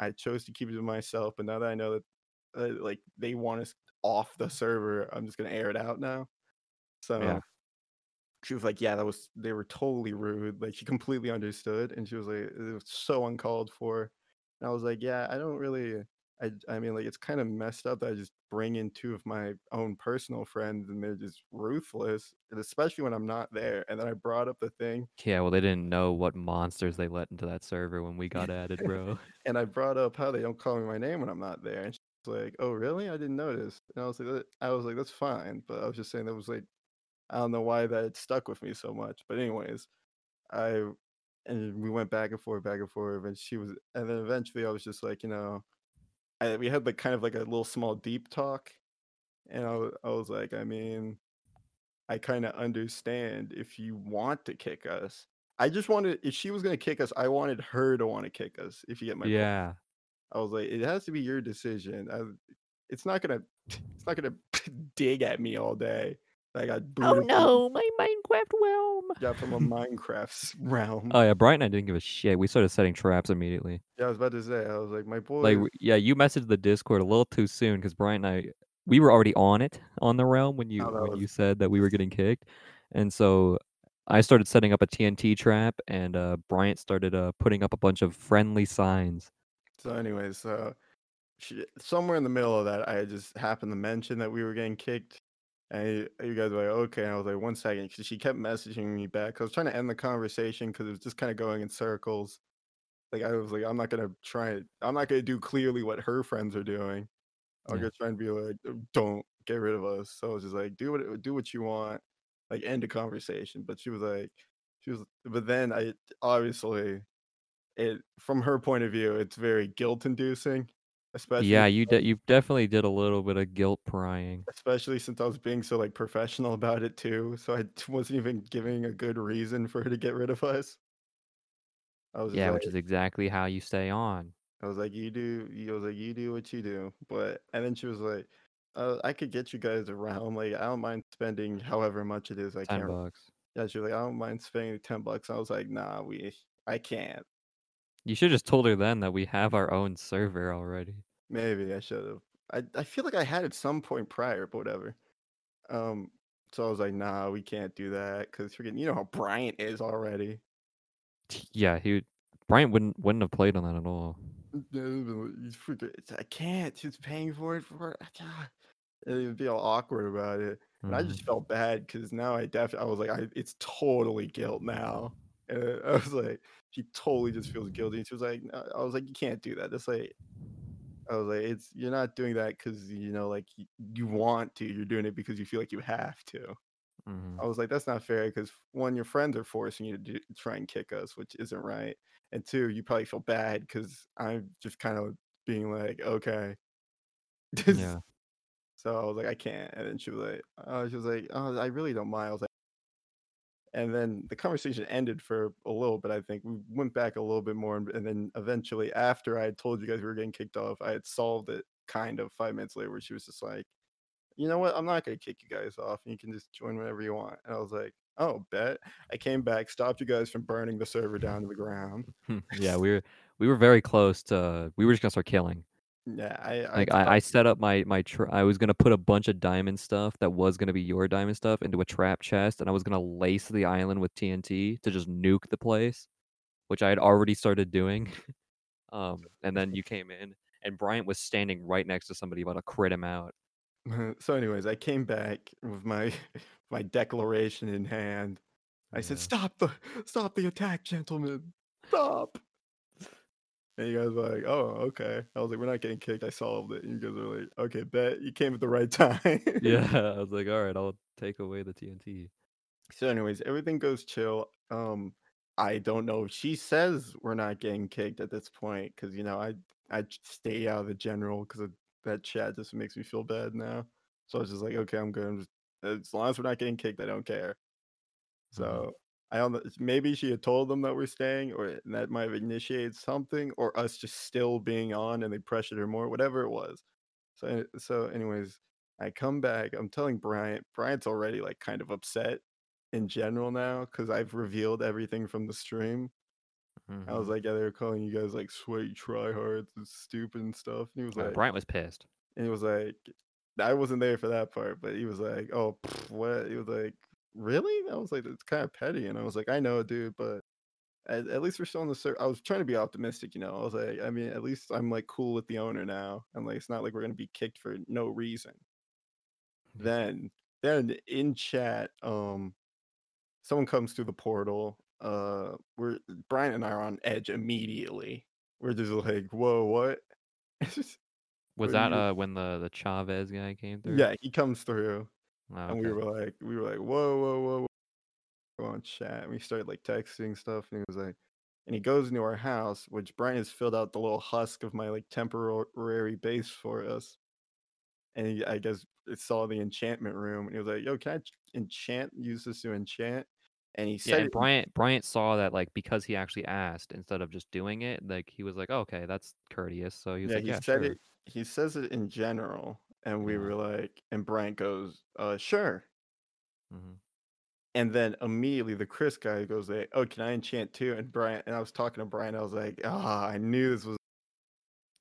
I chose to keep it to myself. But now that I know that, uh, like, they want us off the server, I'm just going to air it out now. So she was like, yeah, that was, they were totally rude. Like, she completely understood. And she was like, it was so uncalled for. And I was like, yeah, I don't really, I, I mean, like, it's kind of messed up that I just bring in two of my own personal friends and they're just ruthless, and especially when I'm not there. And then I brought up the thing yeah. Well, they didn't know what monsters they let into that server when we got added, bro. and I brought up how they don't call me my name when I'm not there. And she's like, "Oh, really? I didn't notice." And I was like, "I was like, that's fine," but I was just saying that was like, I don't know why that stuck with me so much. But anyways, I and we went back and forth, back and forth, and she was, and then eventually I was just like, you know, I, we had like kind of like a little small deep talk, and I, I was like, I mean, I kind of understand if you want to kick us. I just wanted if she was gonna kick us, I wanted her to want to kick us. If you get my point. yeah. I was like, it has to be your decision. I, it's not gonna, it's not gonna dig at me all day. I got Oh booted from no, my Minecraft realm. yeah, from a Minecraft realm. Oh yeah, Brian and I didn't give a shit. We started setting traps immediately. Yeah, I was about to say, I was like, my Like, boy w- yeah, you messaged the Discord a little too soon because Brian and I, we were already on it on the realm when you Oh, when was you said that we were getting kicked, and so I started setting up a TNT trap, and uh, Bryant started uh, putting up a bunch of friendly signs. so anyways, so she, somewhere in the middle of that, I just happened to mention that we were getting kicked. And you you guys were like, okay. And I was like, one second. 'cause she kept messaging me back. I was trying to end the conversation because it was just kind of going in circles. Like I was like, I'm not gonna try it. I'm not gonna do clearly what her friends are doing. I'm Yeah. gonna try and be like, "Uh, don't get rid of us. So I was just like, do what do what you want, like end the conversation. But she was like, she was. But then I obviously it from her point of view, it's very guilt inducing, especially Yeah, you de- you definitely did a little bit of guilt prying. especially since I was being so like professional about it too. So I wasn't even giving a good reason for her to get rid of us. I was just Yeah, like, which is exactly how you stay on. I was like, you do, you was like, you do what you do. But and then she was like, uh, I could get you guys around. Like, I don't mind spending however much it is. I Ten can't. bucks. Yeah, she was like, I don't mind spending ten bucks. I was like, nah, we, I can't. You should just told her then that we have our own server already. Maybe I should have. I I feel like I had at some point prior, but whatever. Um, so I was like, nah, we can't do that because freaking, you know how Bryant is already. Yeah, he would, Bryant wouldn't wouldn't have played on that at all. He's freaking- I can't. He's paying for it for it. He'd be all awkward about it. And I just Mhm. felt bad because now I definitely I was like, I it's totally guilt now. And I was like, she totally just feels guilty. She was like, I was like, you can't do that. That's like, I was like, it's you're not doing that because you know, like you want to. You're doing it because you feel like you have to. Mhm. I was like, that's not fair because one, your friends are forcing you to do, try and kick us, which isn't right. And two, you probably feel bad because I'm just kind of being like, okay. Yeah. so I was like, I can't. And then she was like, uh, she was like, oh, I really don't mind. I was like, and then the conversation ended for a little bit. I think we went back a little bit more, and, then eventually, after I had told you guys we were getting kicked off, I had solved it kind of five minutes later, where she was just like, you know what? I'm not gonna kick you guys off, and you can just join whenever you want. And I was like, oh, bet. I came back, stopped you guys from burning the server down to the ground. yeah, we were we were very close to. We were just gonna start killing. Yeah, I I Like I, I set up my my tr- I was gonna put a bunch of diamond stuff that was gonna be your diamond stuff into a trap chest, and I was gonna lace the island with TNT to just nuke the place, which I had already started doing. um, and then you came in, and Bryant was standing right next to somebody about to crit him out. so, anyways, I came back with my my declaration in hand. I said, "Stop the stop the attack, gentlemen! Stop!" And you guys were like, "Oh, okay." I was like, "We're not getting kicked. I solved it." And you guys were like, "Okay, bet you came at the right time." Yeah, I was like, all right, I'll take away the TNT. So, anyways, everything goes chill. Um, I don't know. If she says we're not getting kicked at this point because you know I I stay out of the general because that chat just makes me feel bad now. So I was just like, okay, I'm good. I'm just, as long as we're not getting kicked, I don't care. So I don't know. Maybe she had told them that we're staying, or that might have initiated something, or us just still being on and they pressured her more. Whatever it was. So so, anyways, I come back. I'm telling Bryant. Bryant's already like kind of upset in general now because I've revealed everything from the stream. I was Mhm. like, yeah, they were calling you guys like sweaty tryhards and stupid and stuff. And he was Uh, like, Bryant was pissed. and he was like, I wasn't there for that part, but he was like, oh, pff, what? He was like, really? I was like, it's kind of petty. And I was like, I know, dude, but at, at least we're still in the server. I was trying to be optimistic, you know. I was like, I mean, at least I'm like cool with the owner now. And like, it's not like we're going to be kicked for no reason. Then, then in chat, um, someone comes through the portal. Uh, we're Brian and I are on edge immediately. We're just like, whoa, what? Was Where that uh when the the Chavez guy came through? yeah, he comes through. Oh, and we were like, we were like, whoa, whoa, whoa, whoa. On chat. And we started like texting stuff, and he was like, and he goes into our house, which Brian has filled out the little husk of my like temporary base for us. And he, I guess it saw the enchantment room, and he was like, "Yo, can I ch- enchant? Use this to enchant?" And he Yeah, said, and it- Bryant Bryant saw that like because he actually asked instead of just doing it, like he was like, oh, okay, that's courteous. So he was "Yeah, like, he yeah, said sure. it. He says it in general." And we were like, and Brian goes, "Uh, sure." hmm And then immediately the Chris guy goes like, "Oh, can I enchant too?" And Brian and I was talking to Brian. I was like, "Ah, I knew this was."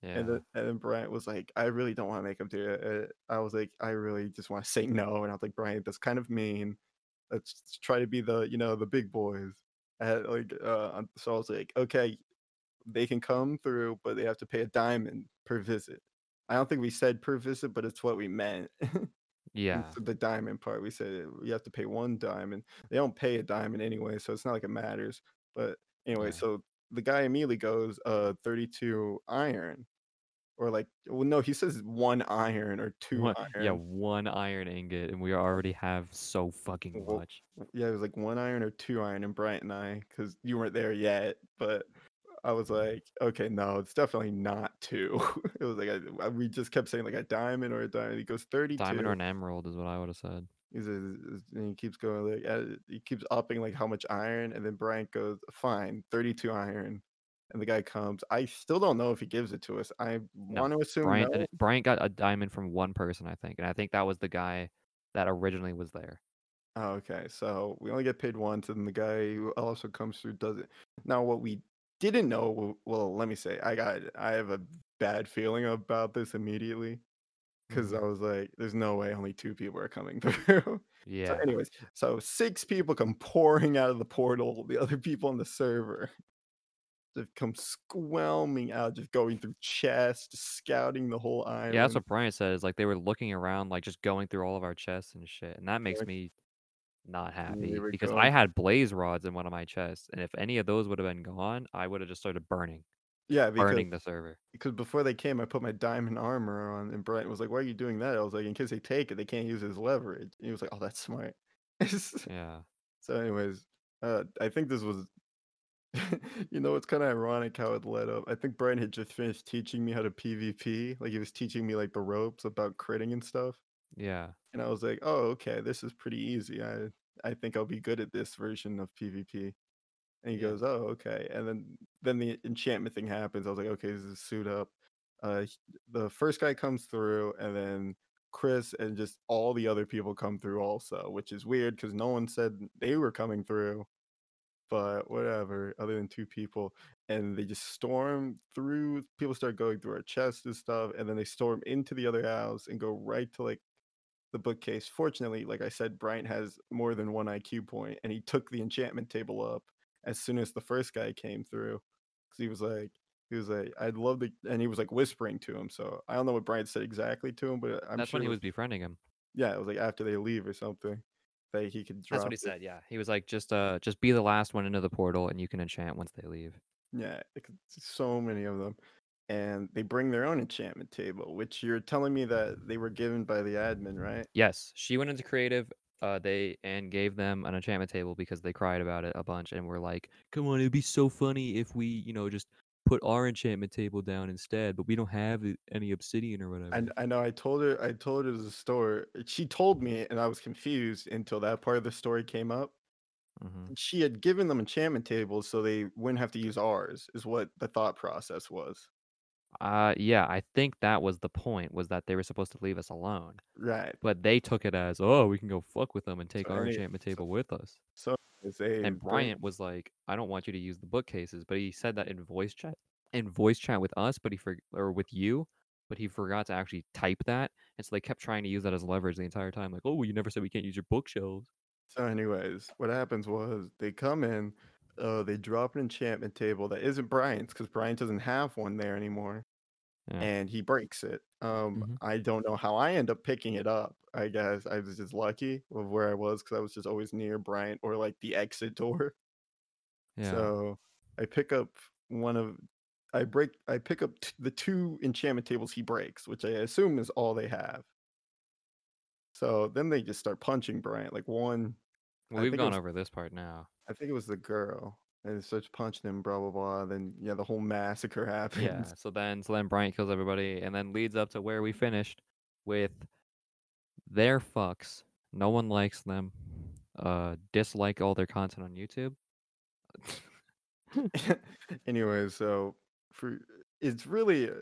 Yeah. And then and then Brian was like, "I really don't want to make him do it." I was like, "I really just want to say no." And I was like, "Brian, that's kind of mean. Let's try to be the you know the big boys." And like, uh, so I was like, "Okay, they can come through, but they have to pay a diamond per visit." I don't think we said per visit, but it's what we meant. yeah. The diamond part. We said you have to pay one diamond. They don't pay a diamond anyway, so it's not like it matters. But anyway, Yeah. so the guy immediately goes, uh, 32 iron. Or like, well, no, he says one iron or two One, yeah, one iron ingot, and we already have so fucking Well, much. Yeah, it was like one iron or two iron, and Bryant and I, because you weren't there yet, but I was like, okay, no, it's definitely not two. it was like a, uh, we just kept saying like a diamond or a diamond. He goes 32. Diamond or an emerald is what I would have said. He says, and he keeps going like uh, he keeps upping like how much iron, and then Bryant goes, "Fine, thirty-two iron." And the guy comes. I still don't know if he gives it to us. I No, want to assume Bryant no. did Bryant got a diamond from one person, I think, and I think that was the guy that originally was there. Oh, okay, so we only get paid once, and the guy who also comes through does it. Now, what we didn't know, well, let me say, I got, I have a bad feeling about this immediately because I Mhm. was like, "There's no way only two people are coming through." Yeah. So, anyways, so six people come pouring out of the portal. The other people on the server just come squelming out, just going through chests, just scouting the whole island. yeah, that's what Brian said. Is like they were looking around, like just going through all of our chests and shit, and that makes Like, me not happy because I had blaze rods in one of my chests, and if any of those would have been gone, I would have just started burning, Yeah, because burning the server. because before they came, I put my diamond armor on, and Brian was like, "Why are you doing that?" I was like, "In case they take it, they can't use it as leverage." And he was like, "Oh, that's smart." Yeah, so, anyways, uh, I think this was, you know, it's kind of ironic how it led up. I think Brian had just finished teaching me how to PvP, like he was teaching me like the ropes about critting and stuff, yeah, and I was like, "Oh, okay, this is pretty easy. I I think I'll be good at this version of PvP." And he Yeah. goes, "Oh, okay." And then then the enchantment thing happens. I was like, "Okay, this is suit up." Uh, the first guy comes through, and then Chris and just all the other people come through also, which is weird because no one said they were coming through. But whatever, other than two people, and they just storm through. People start going through our chests and stuff, and then they storm into the other house and go right to like the bookcase. Fortunately, like I said, Bryant has more than one IQ point, and he took the enchantment table up as soon as the first guy came through. Because he was like, he was like, I'd love to, and he was like whispering to him. So I don't know what Bryant said exactly to him, but I'm that's sure when he was, was befriending him. yeah, it was like after they leave or something that he could drop. That's what he it. said. Yeah, he was like, just uh, just be the last one into the portal, and you can enchant once they leave. Yeah, so many of them. And they bring their own enchantment table, which you're telling me that they were given by the admin, right? Yes, she went into creative. Uh, they and gave them an enchantment table because they cried about it a bunch and were like, "Come on, it'd be so funny if we, you know, just put our enchantment table down instead, but we don't have any obsidian or whatever." I, I know I told her I told her the story. She told me and I was confused until that part of the story came up. hmm She had given them enchantment tables so they wouldn't have to use ours, is what the thought process was. Uh, yeah, I think that was the point was that they were supposed to leave us alone, Right. but they took it as, "Oh, we can go fuck with them and take So our any enchantment so, table with us." so anyways, they And Bryant was like, "I don't want you to use the bookcases," but he said that in voice chat, in voice chat with us, but he for or with you, but he forgot to actually type that, and so they kept trying to use that as leverage the entire time, like, "Oh, you never said we can't use your bookshelves." so anyways, what happens was they come in, uh, they drop an enchantment table that isn't Brian's because Brian doesn't have one there anymore. Yeah. and he breaks it. Um, Mhm. I don't know how I end up picking it up. I guess I was just lucky of where I was because I was just always near Bryant or like the exit door. Yeah. So I pick up one of, I break, I pick up t- the two enchantment tables he breaks, which I assume is all they have. So then they just start punching Bryant. Like one, well, we've gone was- over this part now. I think it was the girl, and it starts punching him. Blah blah blah. Then yeah, the whole massacre happens. Yeah. So then, so then Bryant kills everybody, and then leads up to where we finished with their fucks. No one likes them. Uh, dislike all their content on YouTube. anyway, so for it's really, uh,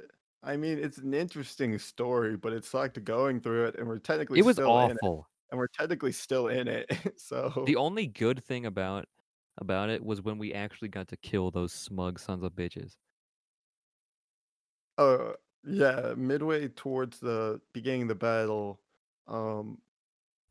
I mean, it's an interesting story, but it sucked going through it, and we're technically it was still in it. awful. And we're technically still in it. so The only good thing about about it was when we actually got to kill those smug sons of bitches. Uh, yeah, midway towards the beginning of the battle, um,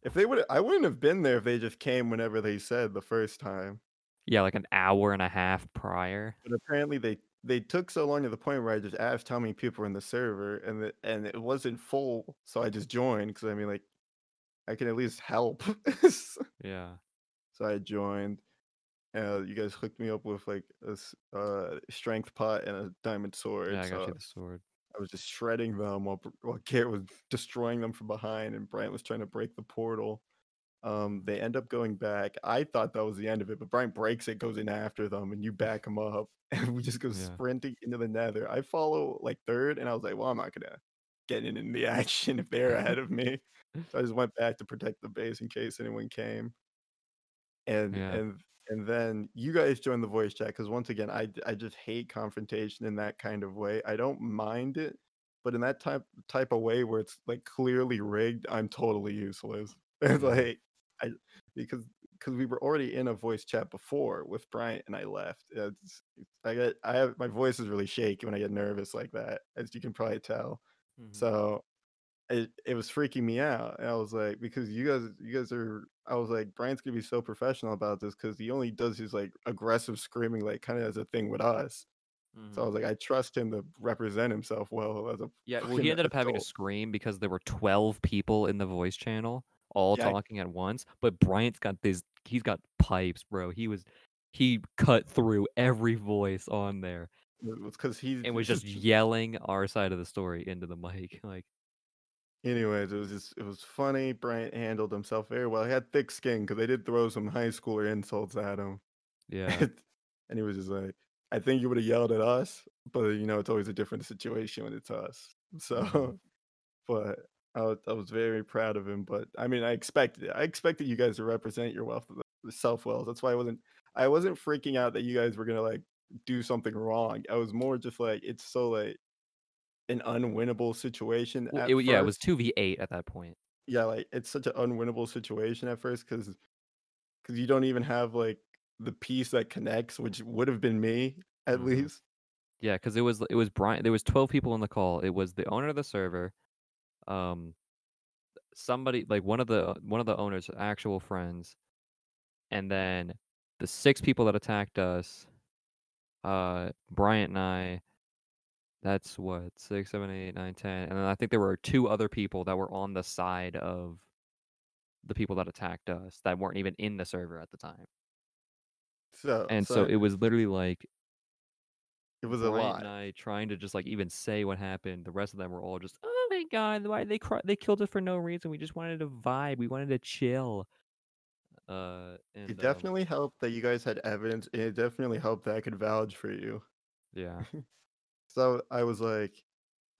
if they would, I wouldn't have been there if they just came whenever they said the first time. Yeah, like an hour and a half prior. But apparently they they took so long to the point where I just asked how many people were in the server, and the, and it wasn't full, so I just joined because I mean, like, I can at least help. Yeah. so I joined. Uh, you guys hooked me up with like a uh, strength pot and a diamond sword. Yeah, I got so you the sword. I was just shredding them while while Garrett was destroying them from behind, and Bryant was trying to break the portal. Um, they end up going back. I thought that was the end of it, but Bryant breaks it, goes in after them, and you back him up, and we just go Yeah. sprinting into the Nether. I follow like third, and I was like, well, I'm not gonna get in, the action if they're ahead of me. So I just went back to protect the base in case anyone came. And Yeah. and and then you guys joined the voice chat because once again, I I just hate confrontation in that kind of way. I don't mind it, but in that type type of way where it's like clearly rigged, I'm totally useless. It's mm. like I because because we were already in a voice chat before with Bryant and I left. It's, I get I have my voice is really shaky when I get nervous like that, as you can probably tell. Mhm. So it it was freaking me out. And I was like, because you guys you guys are I was like, Brian's gonna be so professional about this because he only does his like aggressive screaming like kind of as a thing with us. So I Mhm. was like, I trust him to represent himself well as a Yeah, well, he ended up having to scream because there were 12 people in the voice channel all Yeah, I- talking at once. But Bryant's got this, he's got pipes, bro. He was, he cut through every voice on there because he's and was just yelling our side of the story into the mic. Like, Anyways, it was just it was funny. Bryant handled himself very well. He had thick skin because they did throw some high schooler insults at him. yeah, and he was just like, I think you would have yelled at us, but you know, it's always a different situation when it's us. So, Mhm. but I was, I was very proud of him. But I mean, I expected it. I expected you guys to represent your wealth, self wells. That's why I wasn't, I wasn't freaking out that you guys were gonna like do something wrong. I was more just like, it's so like an unwinnable situation. Well, it, yeah, it was 2v8 at that point. yeah, like it's such an unwinnable situation at first because because you don't even have like the piece that connects, which would have been me at Mhm. least. Yeah, because it was, it was Brian, there was 12 people on the call. It was the owner of the server, um, somebody, like one of the, one of the owner's actual friends, and then the six people that attacked us, uh, Bryant and I, that's what, six, seven, eight, nine, ten. And then I think there were two other people that were on the side of the people that attacked us that weren't even in the server at the time. So And so so it was literally like it was a Bryant lot. and I trying to just like even say what happened. The rest of them were all just, oh my god, why they cry? They killed us for no reason. We just wanted to vibe. We wanted to chill. Uh, and It um, definitely helped that you guys had evidence, and it definitely helped that I could vouch for you. yeah, So I was like,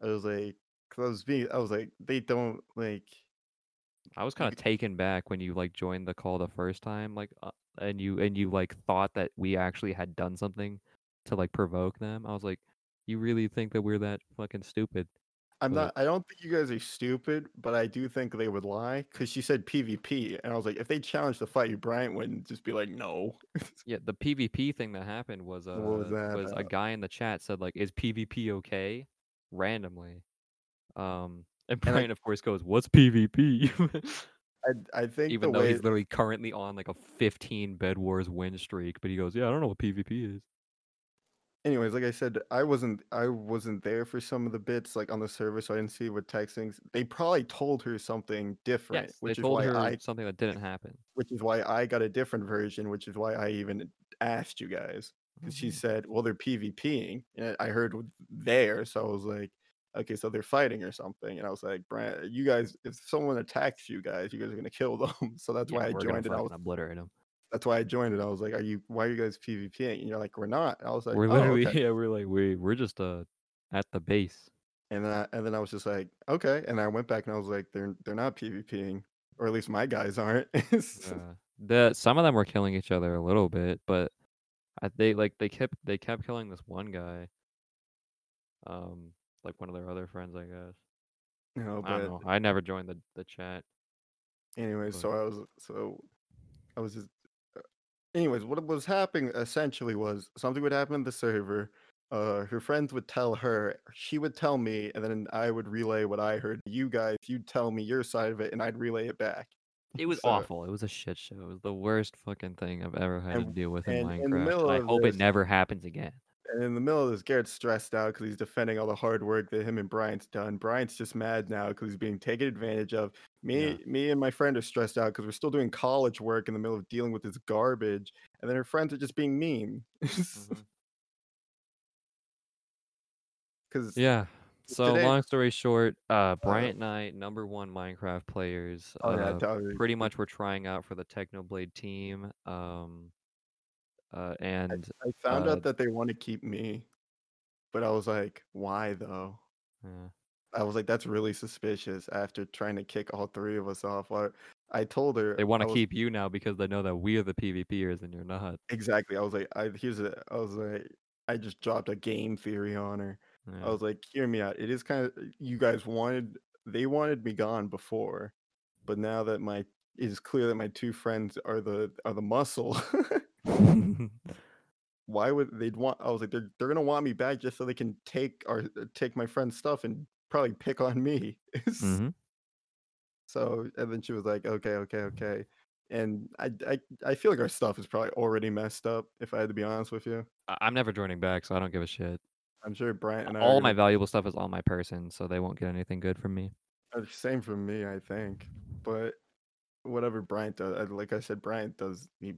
I was like, because I was being, I was like, they don't like. I was kind of taken back when you like joined the call the first time, like, uh, and you and you like thought that we actually had done something to like provoke them. I was like, you really think that we're that fucking stupid? I'm not. I don't think you guys are stupid, but I do think they would lie because she said PvP, and I was like, if they challenged the fight, you Bryant wouldn't just be like, no. Yeah, the PvP thing that happened was uh What was that a guy in the chat said like, "Is PvP okay?" randomly. Um, and And, like- Brian of course goes, "What's PvP?" I I think Even the though way he's literally currently on like a 15 Bed Wars win streak, but he goes, "Yeah, I don't know what PvP is." Anyways, like I said, I wasn't I wasn't there for some of the bits like on the server, so I didn't see what textings. They probably told her something different, Yes, which they is told why her I something that didn't happen. which is why I got a different version, which is why I even asked you guys because she Mhm. said, "Well, they're PvPing," and I heard there, so I was like, "Okay, so they're fighting or something," and I was like, "Brand, you guys, if someone attacks you guys, you guys are gonna kill them." So that's Yeah, why I joined it. I was, obliterate him. That's why I joined it. I was like, "Are you? Why are you guys PvPing?" And you're like, "We're not." And I was like, we're "Oh, literally okay." yeah, we're like we we're just uh at the base. And then I, and then I was just like, "Okay," and I went back and I was like, "They're they're not PvPing." Or at least my guys aren't. Yeah. The some of them were killing each other a little bit, but I, they like they kept they kept killing this one guy. Um, like one of their other friends, I guess. no, I don't know. I never joined the the chat. Anyway, But so I was so I was just anyways, what was happening essentially was something would happen in the server. Uh, her friends would tell her, she would tell me, and then I would relay what I heard. You guys, you'd tell me your side of it, and I'd relay it back. it was So, awful. It was a shit show. It was the worst fucking thing I've ever had to deal with in and Minecraft. I hope it never happens again. And in the middle of this, Garrett's stressed out because he's defending all the hard work that him and Bryant's done. Bryant's just mad now because he's being taken advantage of. Yeah. Me, me, and my friend are stressed out because we're still doing college work in the middle of dealing with this garbage, and then her friends are just being mean. Because Yeah. So today, long story short, uh, uh, Bryant and I, number one Minecraft players, oh yeah, uh, totally. pretty much were trying out for the Technoblade team. Um, uh, and I found uh, out that they want to keep me, but I was like, why though? yeah. I was like, that's really suspicious. After trying to kick all three of us off, I, I told her they want to was keep you now because they know that we are the PvPers and you're not. exactly. I was like, I here's a. I was like, I just dropped a game theory on her. I was like, hear me out. It is kind of you guys wanted they wanted me gone before, but now that my it is clear that my two friends are the are the muscle. why would they'd want? I was like, they're they're gonna want me back just so they can take our take my friend's stuff and probably pick on me. hmm so and then she was like, okay, okay, okay. And I, I I feel like our stuff is probably already messed up. If I had to be honest with you, I- I'm never joining back, so I don't give a shit. I'm sure Bryant and I All gonna my valuable stuff is on my person, so they won't get anything good from me. Uh, Same for me, I think. But whatever Bryant does, like I said, Bryant does. He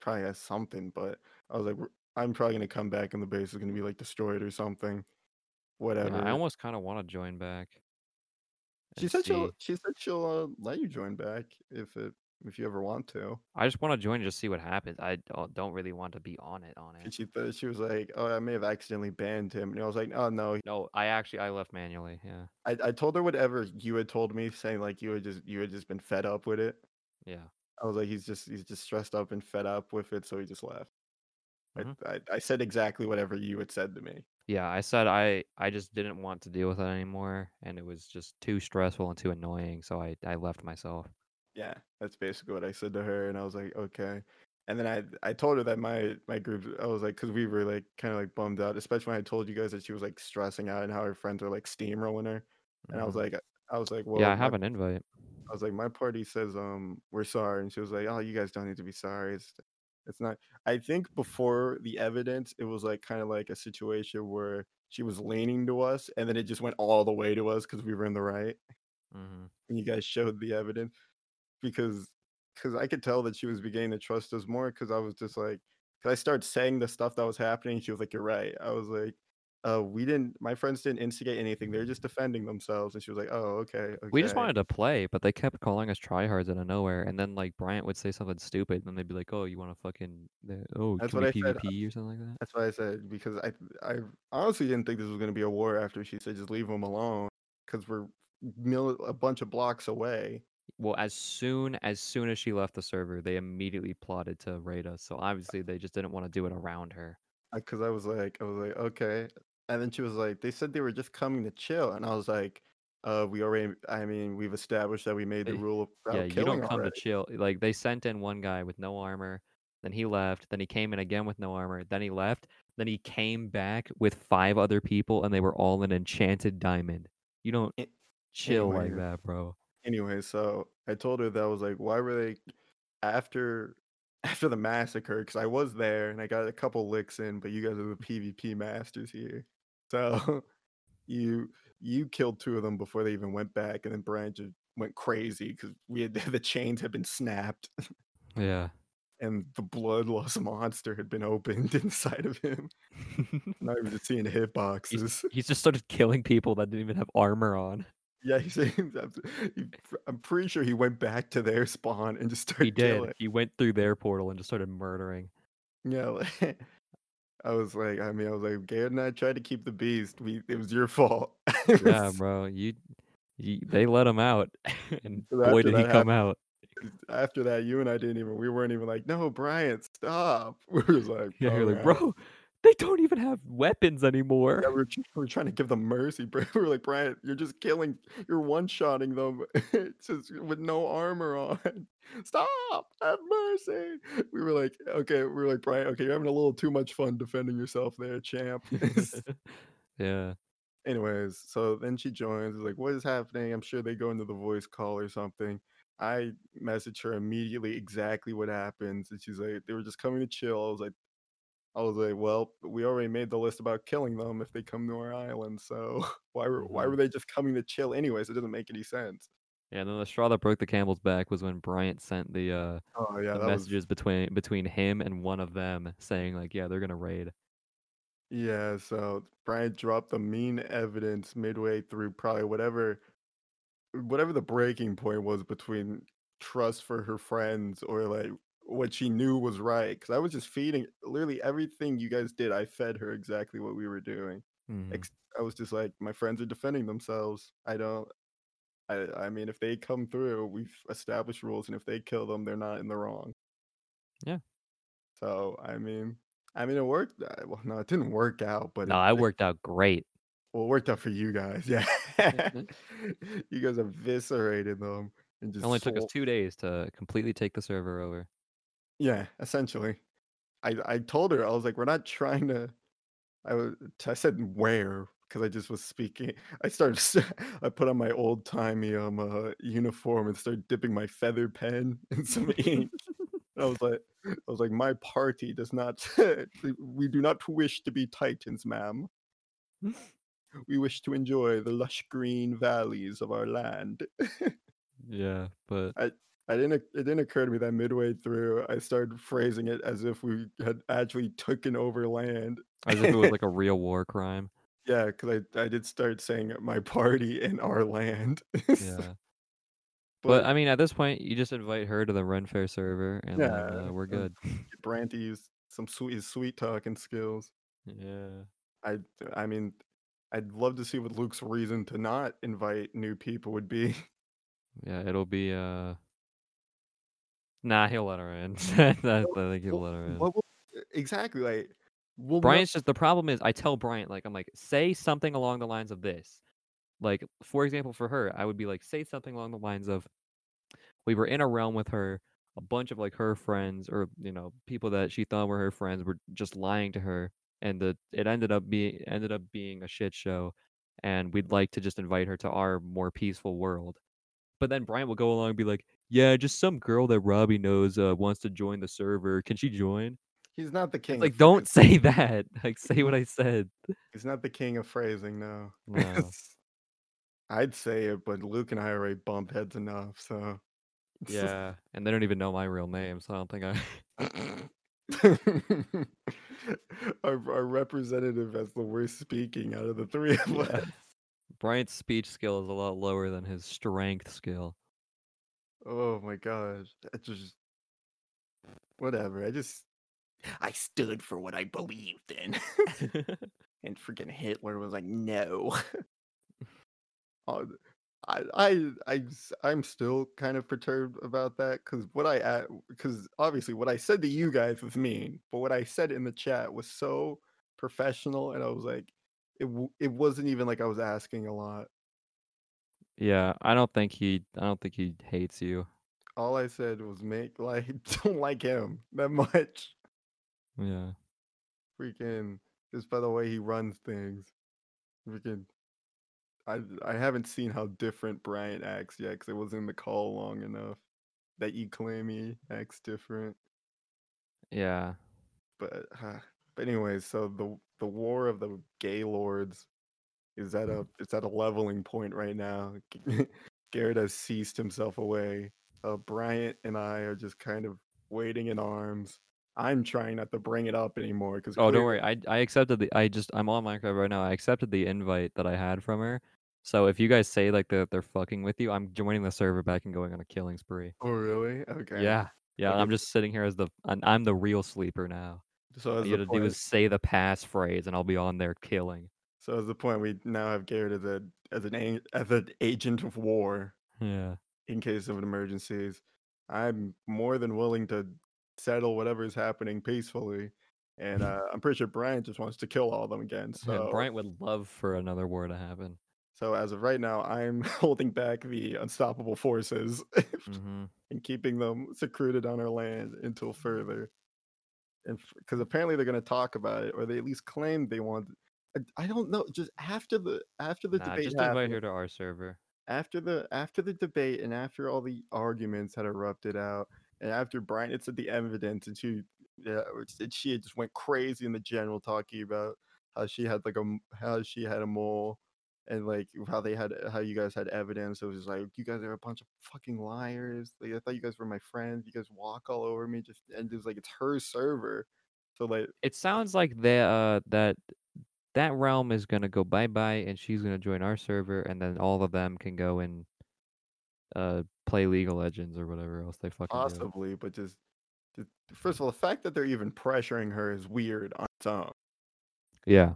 probably has something. But I was like, I'm probably gonna come back and the base is gonna be like destroyed or something. Yeah, Whatever. I almost kind of want to join back she said she'll. She said she'll uh, let you join back if it if you ever want to. I just want to join and just see what happens. I don't, really want to be on it. On And it. she th- she was like, "Oh, I may have accidentally banned him." And I was like, "Oh no." No, I actually I left manually. Yeah, I, I told her whatever you had told me, saying like you had just you had just been fed up with it. yeah. I was like, he's just he's just stressed up and fed up with it, so he just left. Mhm. I, I I said exactly whatever you had said to me. Yeah, I said I I just didn't want to deal with it anymore, and it was just too stressful and too annoying. So I I left myself. Yeah, that's basically what I said to her, and I was like, okay. And then I I told her that my my group I was like, because we were like kind of like bummed out, especially when I told you guys that she was like stressing out and how her friends were like steamrolling her, and I was Mhm. like I was like, well, Yeah, I my have an invite. I was like, my party says um we're sorry, and she was like, oh, you guys don't need to be sorry. It's it's not. I think before the evidence, it was like kind of like a situation where she was leaning to us, and then it just went all the way to us because we were in the right, hmm and you guys showed the evidence because because I could tell that she was beginning to trust us more because I was just like, because I started saying the stuff that was happening. She was like, "You're right." I was like, "Uh, we didn't. My friends didn't instigate anything. They're just defending themselves." And she was like, "Oh, okay, We just wanted to play, but they kept calling us tryhards out of nowhere. And then like Bryant would say something stupid, and then they'd be like, "Oh, you want to fucking oh, That's can what we I said. PvP or something like that?" That's why I said because I I honestly didn't think this was gonna be a war after she said just leave them alone because we're mil- a bunch of blocks away. Well, as soon as soon as she left the server, they immediately plotted to raid us. So obviously they just didn't want to do it around her. Because I was like I was like okay, and then she was like they said they were just coming to chill, and I was like, uh, we already I mean we've established that we made the Eh, rule about Yeah, you don't come already. to chill. Like they sent in one guy with no armor, then he left, then he came in again with no armor, then he left, then he came back with five other people and they were all an enchanted diamond. You don't A- chill like that, bro. Anyway, so I told her that I was like, why were they after after the massacre? Because I was there and I got a couple licks in, but you guys are the mm-hmm. PvP masters here, so you you killed two of them before they even went back, and then Brian just went crazy because we had the chains had been snapped Yeah. and the bloodlust monster had been opened inside of him. He was just seeing he's hitboxes. he's just started killing people that didn't even have armor on. Yeah, he's saying that. I'm pretty sure he went back to their spawn and just started. He did. killing. He went through their portal and just started murdering. Yeah, like, I was like, I mean, I was like, Garrett and I tried to keep the beast. We, it was your fault. Yeah, bro. You, you they let him out, and So boy did he come out. After that, you and I didn't even. We weren't even like, no, Brian, stop. We were just like, Yeah, you're like, bro, They don't even have weapons anymore. Yeah, we're, we're trying to give them mercy, bro. We're like, Brian, you're just killing, you're one shotting them just with no armor on. Stop, have mercy. We were like, okay, we were like, Brian, okay, you're having a little too much fun defending yourself there, champ. yeah. Anyways, so then she joins, like, what is happening? I'm sure they go into the voice call or something. I message her immediately exactly what happens. And she's like, they were just coming to chill. I was like, I was like, well, we already made the list about killing them if they come to our island. So why were why Mhm. were they just coming to chill anyways? It doesn't make any sense. Yeah, and then the straw that broke the camel's back was when Bryant sent the uh Oh yeah, the that was messages between between him and one of them saying like, yeah, they're gonna raid. yeah. So Bryant dropped the mean evidence midway through probably whatever whatever the breaking point was between trust for her friends or like what she knew was right. Because I was just feeding literally everything you guys did. I fed her exactly what we were doing. Mhm. I was just like, my friends are defending themselves. I don't. I I mean, if they come through, we've established rules, and if they kill them, they're not in the wrong. Yeah. So I mean, I mean, it worked. uh, Well, no, it didn't work out, but No, it, I it worked out great. well, it worked out for you guys. Yeah, you guys eviscerated them and It just only took us two days to completely take the server over. Yeah, essentially. I I told her I was like, we're not trying to. I was. I said where because I just was speaking. I started. I put on my old timey um uh, uniform and started dipping my feather pen in some ink. I was like, I was like, my party does not. we do not wish to be titans, ma'am. We wish to enjoy the lush green valleys of our land. yeah, but I I didn't it didn't occur to me that midway through I started phrasing it as if we had actually taken over land. as if it was like a real war crime. Yeah, because I I did start saying my party in our land. Yeah. But I mean, at this point, you just invite her to the Ren Fair server, and Yeah, then uh, we're good. Branty used some sweet sweet talking skills. yeah. I I mean, I'd love to see what Luke's reason to not invite new people would be. Yeah, it'll be uh. Nah, he'll let her in. I think he'll let her in. What exactly like we'll Bryant's just the problem is I tell Bryant like I'm like say something along the lines of this. Like for example for her, I would be like say something along the lines of we were in a realm with her, a bunch of like her friends or you know, people that she thought were her friends were just lying to her and the it ended up being ended up being a shit show and we'd like to just invite her to our more peaceful world. But then Bryant will go along and be like, "Yeah, just some girl that Robbie knows uh, wants to join the server. Can she join?" he's not the king. Like, don't phrasing. say that. Like, say what I said. He's not the king of phrasing, no. I'd say it, but Luke and I already bump heads enough, so Yeah, and they don't even know my real name, so I don't think I. our, our representative has the worst speaking out of the three of Yeah. us. Bryant's speech skill is a lot lower than his strength skill. Oh my gosh. I just whatever. I just I stood for what I believed in. and freaking Hitler was like, no. Oh, I I I'm still kind of perturbed about that because what I, because obviously what I said to you guys was mean, but what I said in the chat was so professional, and I was like, it, it wasn't even like I was asking a lot. Yeah, I don't think he. I don't think he hates you. All I said was make like don't like him that much. Yeah. Freaking just by the way he runs things. Freaking I I haven't seen how different Bryant acts yet because it wasn't in the call long enough that you claim he acts different. Yeah. But uh, but anyways, so the the war of the gay lords is at a it's at a leveling point right now. Garrett has ceased himself away. Uh, Bryant and I are just kind of waiting in arms. I'm trying not to bring it up anymore because Oh, don't worry. I I accepted the. I just I'm on Minecraft right now. I accepted the invite that I had from her. So if you guys say like they're they're fucking with you, I'm joining the server back and going on a killing spree. Oh really? Okay. Yeah. Yeah. Okay. I'm just sitting here as the. I'm, I'm the real sleeper now. So All you the gotta do is say the passphrase, and I'll be on there killing. So as the point, we now have Garrett as a as an a- as an agent of war Yeah. in case of emergencies. I'm more than willing to settle whatever is happening peacefully. and uh, I'm pretty sure Bryant just wants to kill all of them again. So And Bryant would love for another war to happen. So as of right now, I'm holding back the unstoppable forces hmm and keeping them secluded on our land until further. And because apparently they're going to talk about it, or they at least claim they want. I, don't know. Just after the after the Nah, debate just invite her to our server. after the after the debate, and after all the arguments had erupted out, and after Brian had said the evidence, and she, yeah, and she had just went crazy in the general talking about how she had like a how she had a mole and like how they had how you guys had evidence. It was just like you guys are a bunch of fucking liars. Like I thought you guys were my friends. You guys walk all over me. Just and it's like it's her server. So like It sounds like that uh that that realm is gonna go bye bye, and she's gonna join our server, and then all of them can go and uh play League of Legends or whatever else they fucking do. possibly, but just, just first of all, the fact that they're even pressuring her is weird on its own. Yeah,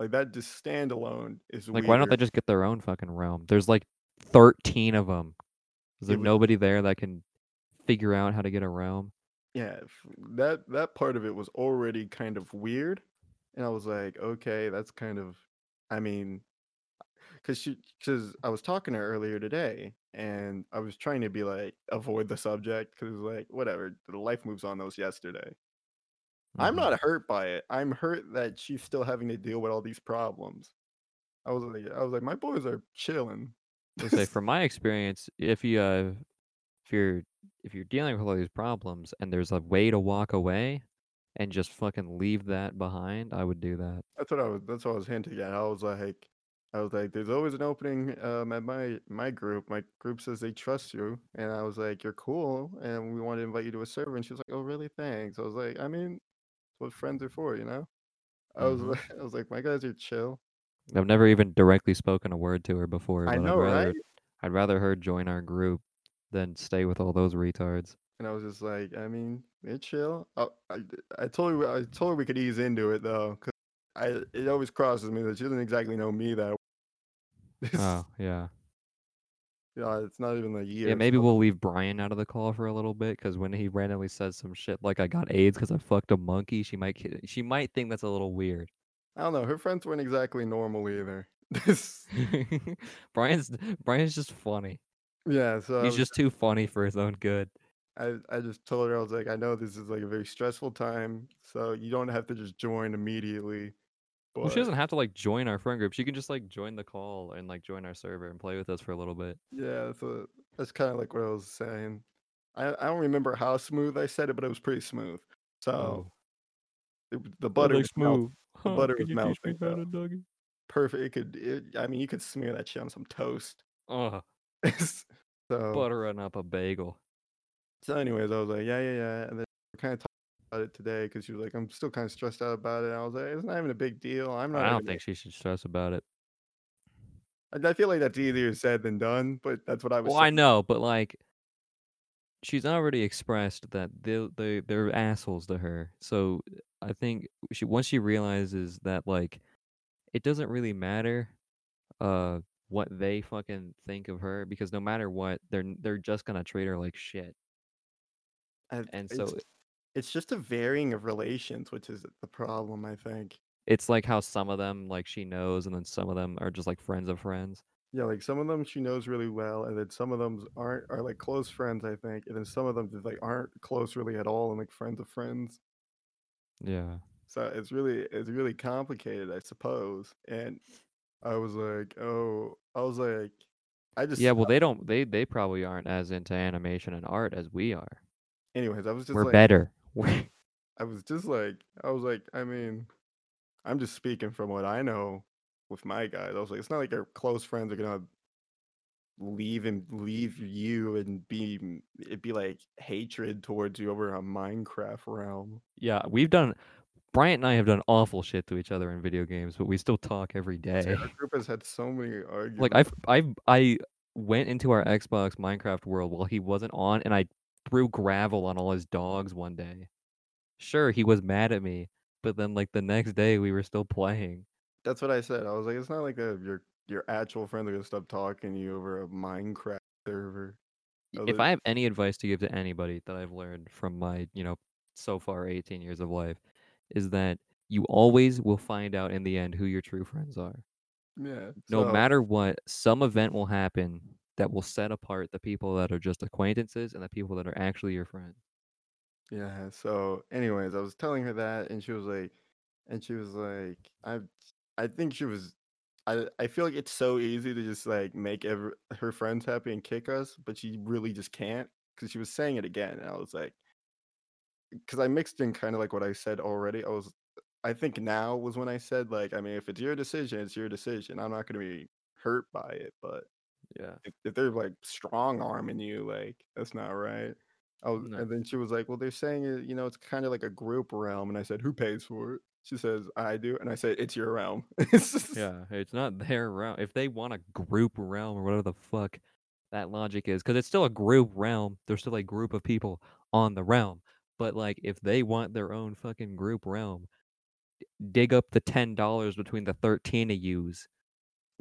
Like that just standalone is like weird. why don't they just get their own fucking realm? There's like thirteen of them. Is there nobody there that can figure out how to get a realm? yeah that that part of it was already kind of weird and i was like okay that's kind of i mean because she because i was talking to her earlier today and i was trying to be like avoid the subject because like whatever the life moves on that was yesterday. I'm Mhm. not hurt by it. I'm hurt that she's still having to deal with all these problems. I was like i was like my boys are chilling. Would say from my experience, if you uh, if you're if you're dealing with all these problems and there's a way to walk away and just fucking leave that behind, I would do that. That's what I was. That's what I was hinting at. I was like, I was like, there's always an opening um, at my my group. My group says they trust you, and I was like, you're cool, and we want to invite you to a server. And she was like, oh, really? Thanks. I was like, I mean, it's what friends are for, you know. I was Mhm. like, I was like, my guys are chill. I've never even directly spoken a word to her before, I know, I'd rather right? I'd rather her join our group than stay with all those retards. And I was just like, I mean, they're chill. Oh, I, I, I told her, I told her we could ease into it though, because I it always crosses me that she doesn't exactly know me that. Oh, yeah. yeah, it's not even a year. Yeah, maybe we'll leave Brian out of the call for a little bit because when he randomly says some shit like I got AIDS because I fucked a monkey, she might she might think that's a little weird. I don't know. Her friends weren't exactly normal either. Brian's Brian's just funny. yeah, so He's was- just too funny for his own good. I, I just told her I was like, I know this is like a very stressful time, so you don't have to just join immediately. But Well, she doesn't have to like join our friend group. She can just like join the call and like join our server and play with us for a little bit. yeah, so that's kind of like what I was saying. I, I don't remember how smooth I said it, but it was pretty smooth. So oh. it, the butter was melt- the butter was melting. perfect. It could, it, I mean, you could smear that shit on some toast. Ugh, so buttering up a bagel. So, anyways, I was like, yeah, yeah, yeah. And then we kind of talked about it today because she was like, I'm still kind of stressed out about it. And I was like, it's not even a big deal. I'm not. I don't think she should stress about it. I- I feel like that's easier said than done, but that's what I was. Well, I know, but like, she's already expressed that they they they're assholes to her. So I think she once she realizes that like, it doesn't really matter, uh, what they fucking think of her because no matter what, they're they're just gonna treat her like shit. I- And it's, so it's just a varying of relations, which is the problem. I think. it's like how some of them like she knows, and then some of them are just like friends of friends. Yeah, like some of them she knows really well, and then some of them aren't are like close friends. I think, and then some of them just like aren't close really at all, and like friends of friends. Yeah. So it's really it's really complicated, I suppose. And I was like, oh, I was like, I just Yeah, well, they don't. They they probably aren't as into animation and art as we are. Anyways, I was just We're like, better. I was just like, I was like, I mean, I'm just speaking from what I know with my guys. I was like, it's not like your close friends are gonna leave and leave you and be mm, it'd be like hatred towards you over a Minecraft realm. yeah, we've done. Bryant and I have done awful shit to each other in video games, but we still talk every day. Our group has had so many arguments. Like I've I've I went into our Xbox Minecraft world while he wasn't on, and I threw gravel on all his dogs one day. Sure, he was mad at me, but then like the next day we were still playing. That's what I said. I was like, it's not like a, your your actual friends are gonna stop talking to you over a Minecraft server. Was If I have any advice to give to anybody that I've learned from my, you know, so far 18 years of life, is that you always will find out in the end who your true friends are. Yeah. No so- matter what, some event will happen that will set apart the people that are just acquaintances and the people that are actually your friend. Yeah. So, anyways, I was telling her that, and she was like, and she was like, I, I think she was, I, I feel like it's so easy to just like make every, her friends happy and kick us, but she really just can't because she was saying it again, and I was like, because I mixed in kind of like what I said already. I was, I think now was when I said like, I mean, if it's your decision, it's your decision. I'm not gonna be hurt by it, but Yeah. if, if they're like strong arming you, like that's not right. Was, No. and then she was like, "Well, they're saying it, you know, it's kind of like a group realm." And I said, "Who pays for it?" She says, "I do," and I said, "It's your realm." Yeah, it's not their realm. If they want a group realm or whatever the fuck that logic is, because it's still a group realm. There's still a group of people on the realm. But like, if they want their own fucking group realm, dig up the ten dollars between the thirteen of yous.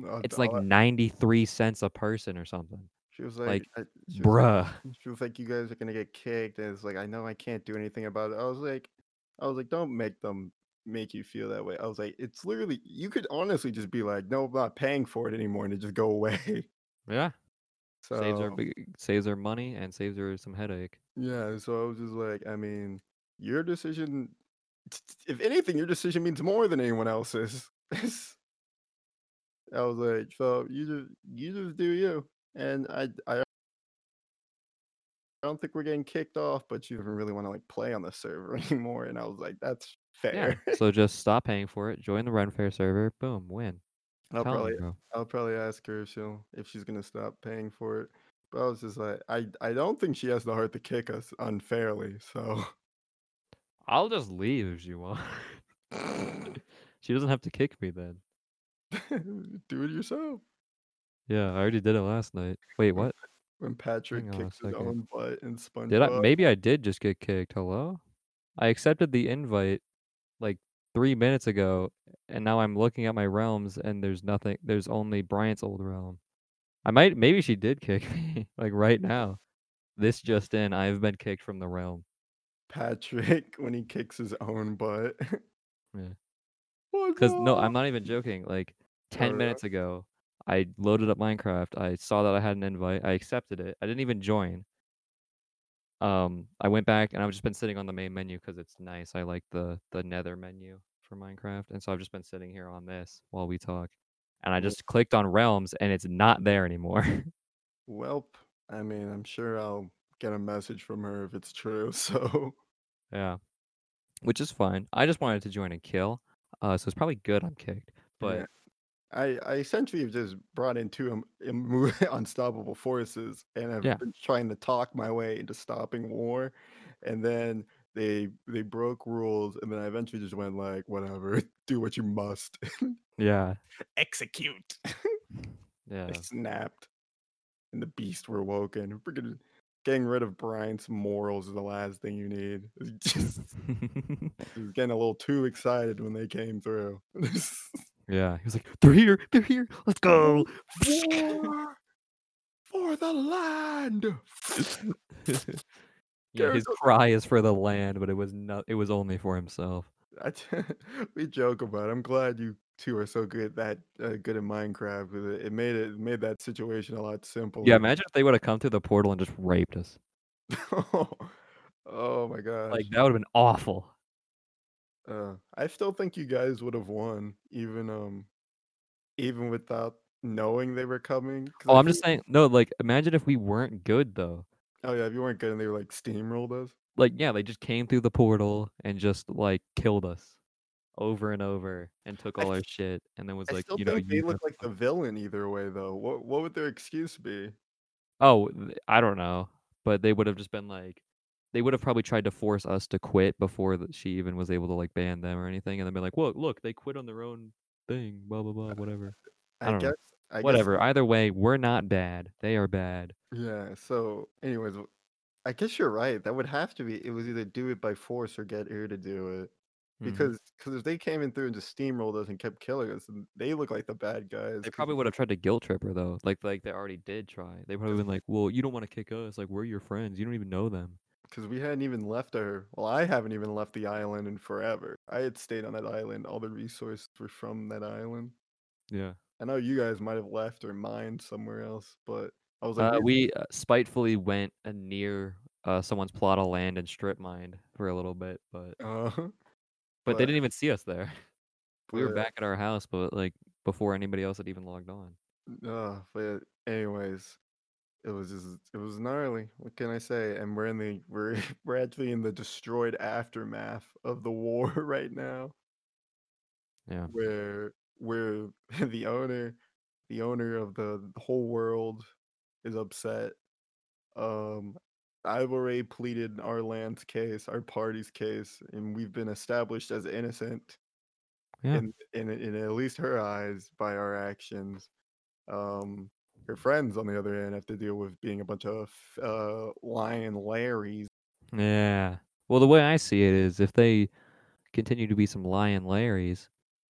Uh, It's like I- ninety three cents a person or something. she was like, like, I, she was like, Bruh. she was like, "You guys are gonna get kicked," and it's like, I know I can't do anything about it. I was like, I was like, don't make them make you feel that way. I was like, it's literally, you could honestly just be like, no, I'm not paying for it anymore, and it just go away. Yeah. So Saves her big- saves her money and saves her some headache. Yeah, so I was just like, I mean, your decision, if anything, your decision means more than anyone else's. I was like, so you just you just do you, and I I I don't think we're getting kicked off, but you don't really want to like play on the server anymore. And I was like, that's fair. Yeah. so just stop paying for it. Join the Renfair server. Boom. Win. I'll Tell probably. I'll probably ask her if she'll if she's gonna stop paying for it. But I was just like, I I don't think she has the heart to kick us unfairly. So I'll just leave if she wants. she doesn't have to kick me then. do it yourself. Yeah, I already did it last night. Wait, what? When Patrick on a kicks his second. own butt in SpongeBob. Did I? Maybe I did just get kicked. Hello? I accepted the invite like three minutes ago, and now I'm looking at my realms, and there's nothing. There's only Bryant's old realm. I might. Maybe she did kick me, like right now. This just in, I've been kicked from the realm. Patrick when he kicks his own butt. Yeah. Because no? I'm not even joking. Like ten yeah? minutes ago, I loaded up Minecraft. I saw that I had an invite. I accepted it. I didn't even join. Um, I went back and I've just been sitting on the main menu because it's nice. I like the the Nether menu for Minecraft, and so I've just been sitting here on this while we talk. And I just clicked on realms, and it's not there anymore. Welp. I mean, I'm sure I'll get a message from her if it's true. So yeah, which is fine. I just wanted to join and kill. Uh, so it's probably good I'm kicked. But yeah. I, I essentially have just brought in two um, unstoppable forces, and I've Yeah. been trying to talk my way into stopping war, and then they they broke rules, and then I eventually just went like, whatever, do what you must, yeah, execute. yeah. I snapped, and the beast were woken. Freaking getting rid of Brian's morals is the last thing you need. Just, he was getting a little too excited when they came through. Yeah, he was like, "They're here! They're here! Let's go!" War for the land. yeah, his cry is for the land, but it was not. It was only for himself. We joke about. It. I'm glad you two are so good that uh, good at Minecraft. It, it made it made that situation a lot simpler. Yeah, imagine if they would have come through the portal and just raped us. oh my god! Like that would have been awful. Uh, I still think you guys would have won, even um, even without knowing they were coming. 'cause Oh, I I'm just feel- saying. No, like imagine if we weren't good though. Oh yeah, if you weren't good and they were like steamrolled us. Like yeah, they just came through the portal and just like killed us over and over and took I all our shit and then was I like, still you know, think they you look like the villain either way, though. What what would their excuse be? Oh, th- I don't know, but they would have just been like, they would have probably tried to force us to quit before that she even was able to like ban them or anything, and then be like, "Well, look, they quit on their own thing." Blah blah blah, whatever. I I, don't know. guess. I guess- Whatever. Either way, we're not bad. They are bad. yeah. So, anyways, I guess you're right. That would have to be. It was either do it by force or get her to do it. Mhm. Because because if they came in through and just steamrolled us and kept killing us, they look like the bad guys. they probably would have tried to guilt trip her though, like like they already did try. They probably been like, "Well, you don't want to kick us. Like we're your friends. You don't even know them." Because we hadn't even left our. Well, I haven't even left the island in forever. I had stayed on that island. All the resources were from that island. Yeah. I know you guys might have left or mined somewhere else, but I was like, Uh, "We- uh, spitefully went uh, near uh, someone's plot of land and strip mined for a little bit, but uh, but But- they didn't even see us there. we were back at our house, but like before anybody else had even logged on. Uh, but anyways, it was just it was gnarly. What can I say? And we're in the we're we're actually in the destroyed aftermath of the war right now, Yeah. where where the owner, the owner of the whole world, is upset. Um, I've already pleaded our land's case, our party's case, and we've been established as innocent Yeah. in, in in at least her eyes by our actions. Um, her friends, on the other hand, have to deal with being a bunch of uh, lion Larrys. Yeah. Well, the way I see it is if they continue to be some lion Larrys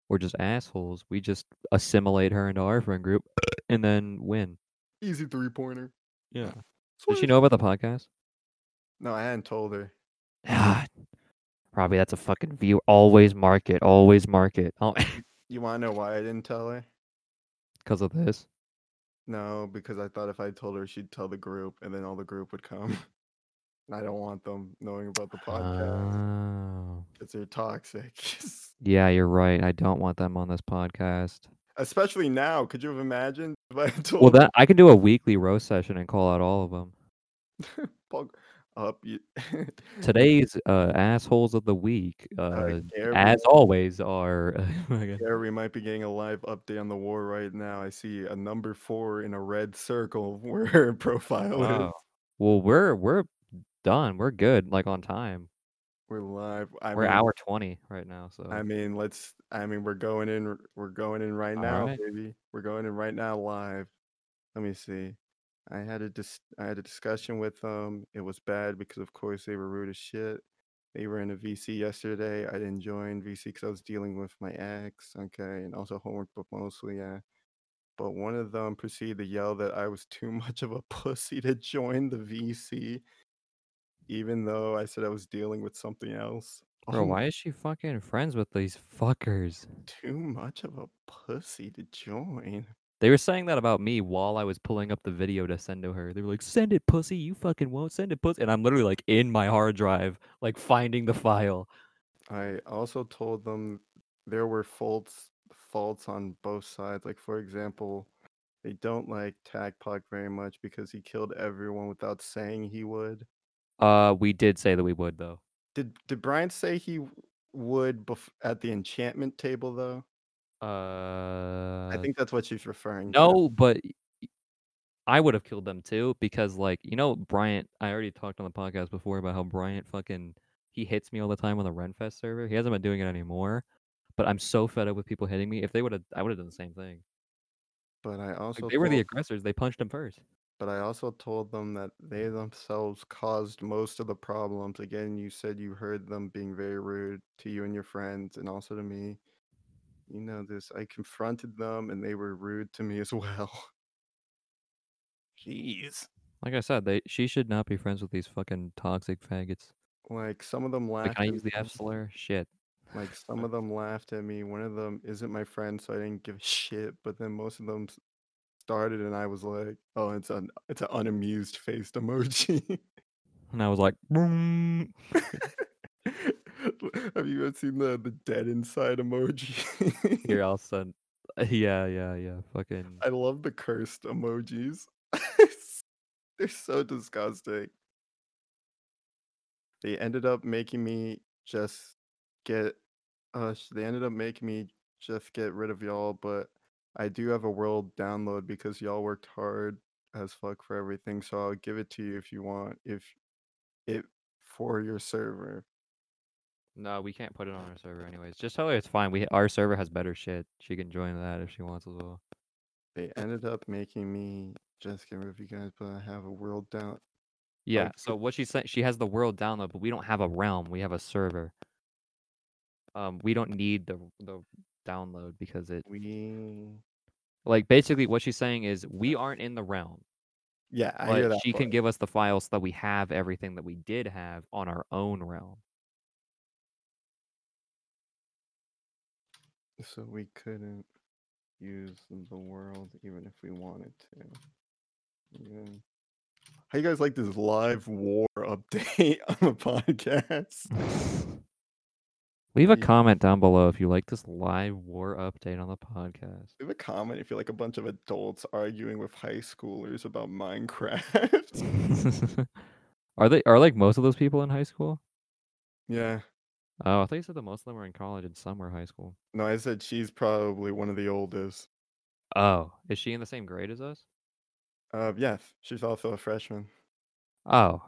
or just assholes, we just assimilate her into our friend group and then win. Easy three pointer. Yeah. Does she know about the podcast? No, I hadn't told her. Ah, Robbie, that's a fucking view. Always market. Always market. Oh, You want to know why I didn't tell her? because of this. No, because I thought if I told her, she'd tell the group, and then all the group would come. And I don't want them knowing about the podcast. Oh. Because they're toxic. Yeah, you're right. I don't want them on this podcast. Especially now. Could you have imagined if I told Well, that I can do a weekly roast session and call out all of them. Pog- up Today's uh, assholes of the week, uh, Gary, as always, are. Gary might be getting a live update on the war right now. I see a number four in a red circle where her profile is. Wow. Well, we're we're done. We're good. Like on time. We're live. I we're mean, hour twenty right now. So I mean, let's. I mean, we're going in. We're going in right now, right. baby. We're going in right now, live. Let me see. I had a dis- I had a discussion with them. It was bad because, of course, they were rude as shit. They were in a VC yesterday. I didn't join VC because I was dealing with my ex. Okay, and also homework, but mostly, yeah. But one of them proceeded to yell that I was too much of a pussy to join the VC, even though I said I was dealing with something else. bro, Oh why is she fucking friends with these fuckers? too much of a pussy to join. They were saying that about me while I was pulling up the video to send to her. They were like, "Send it, pussy. You fucking won't send it, pussy." And I'm literally like in my hard drive, like finding the file. I also told them there were faults faults on both sides. Like for example, they don't like Tagpog very much because he killed everyone without saying he would. Uh, we did say that we would though. Did did Brian say he would bef- at the enchantment table though? Uh, I think that's what she's referring to. no, but I would have killed them too because, like, you know, Bryant. I already talked on the podcast before about how Bryant fucking he hits me all the time on the Renfest server. He hasn't been doing it anymore, but I'm so fed up with people hitting me. If they would have, I would have done the same thing. But I also Like, they were the aggressors. They punched him first. but I also told them that they themselves caused most of the problems. Again, you said you heard them being very rude to you and your friends, and also to me. You know this. I confronted them, and they were rude to me as well. Jeez. Like I said, they she should not be friends with these fucking toxic faggots. Like some of them Like, laughed. can I at use the. F slur? Shit. Like some of them laughed at me. One of them isn't my friend, so I didn't give a shit. But then most of them started, and I was like, "Oh, it's an it's an unamused faced emoji." And I was like, "Boom." Have you ever seen the the dead inside emoji? here I'll send. Yeah, yeah, yeah. Fucking. I love the cursed emojis. They're so disgusting. They ended up making me just get uh they ended up making me just get rid of y'all, but I do have a world download because y'all worked hard as fuck for everything, so I'll give it to you if you want if it for your server. No, we can't put it on our server anyways. Just tell her it's fine. We our server has better shit. She can join that if she wants as well. They ended up making me just get rid of you guys, but I have a world down Yeah. Like, So what she's saying, she has the world download, but we don't have a realm. We have a server. Um, we don't need the the download because it we like basically what she's saying is we aren't in the realm. Yeah, I hear that she can give us the files so that we have everything that we did have on our own realm. So we couldn't use the world even if we wanted to. Yeah. how you guys like this live war update on the podcast? Leave a Yeah. comment down below if you like this live war update on the podcast. Leave a comment if you're like a bunch of adults arguing with high schoolers about Minecraft. are they are like most of those people in high school? yeah. Oh, I thought you said that most of them were in college and some were high school. No, I said she's probably one of the oldest. Oh, is she in the same grade as us? Uh, yes, she's also a freshman. Oh.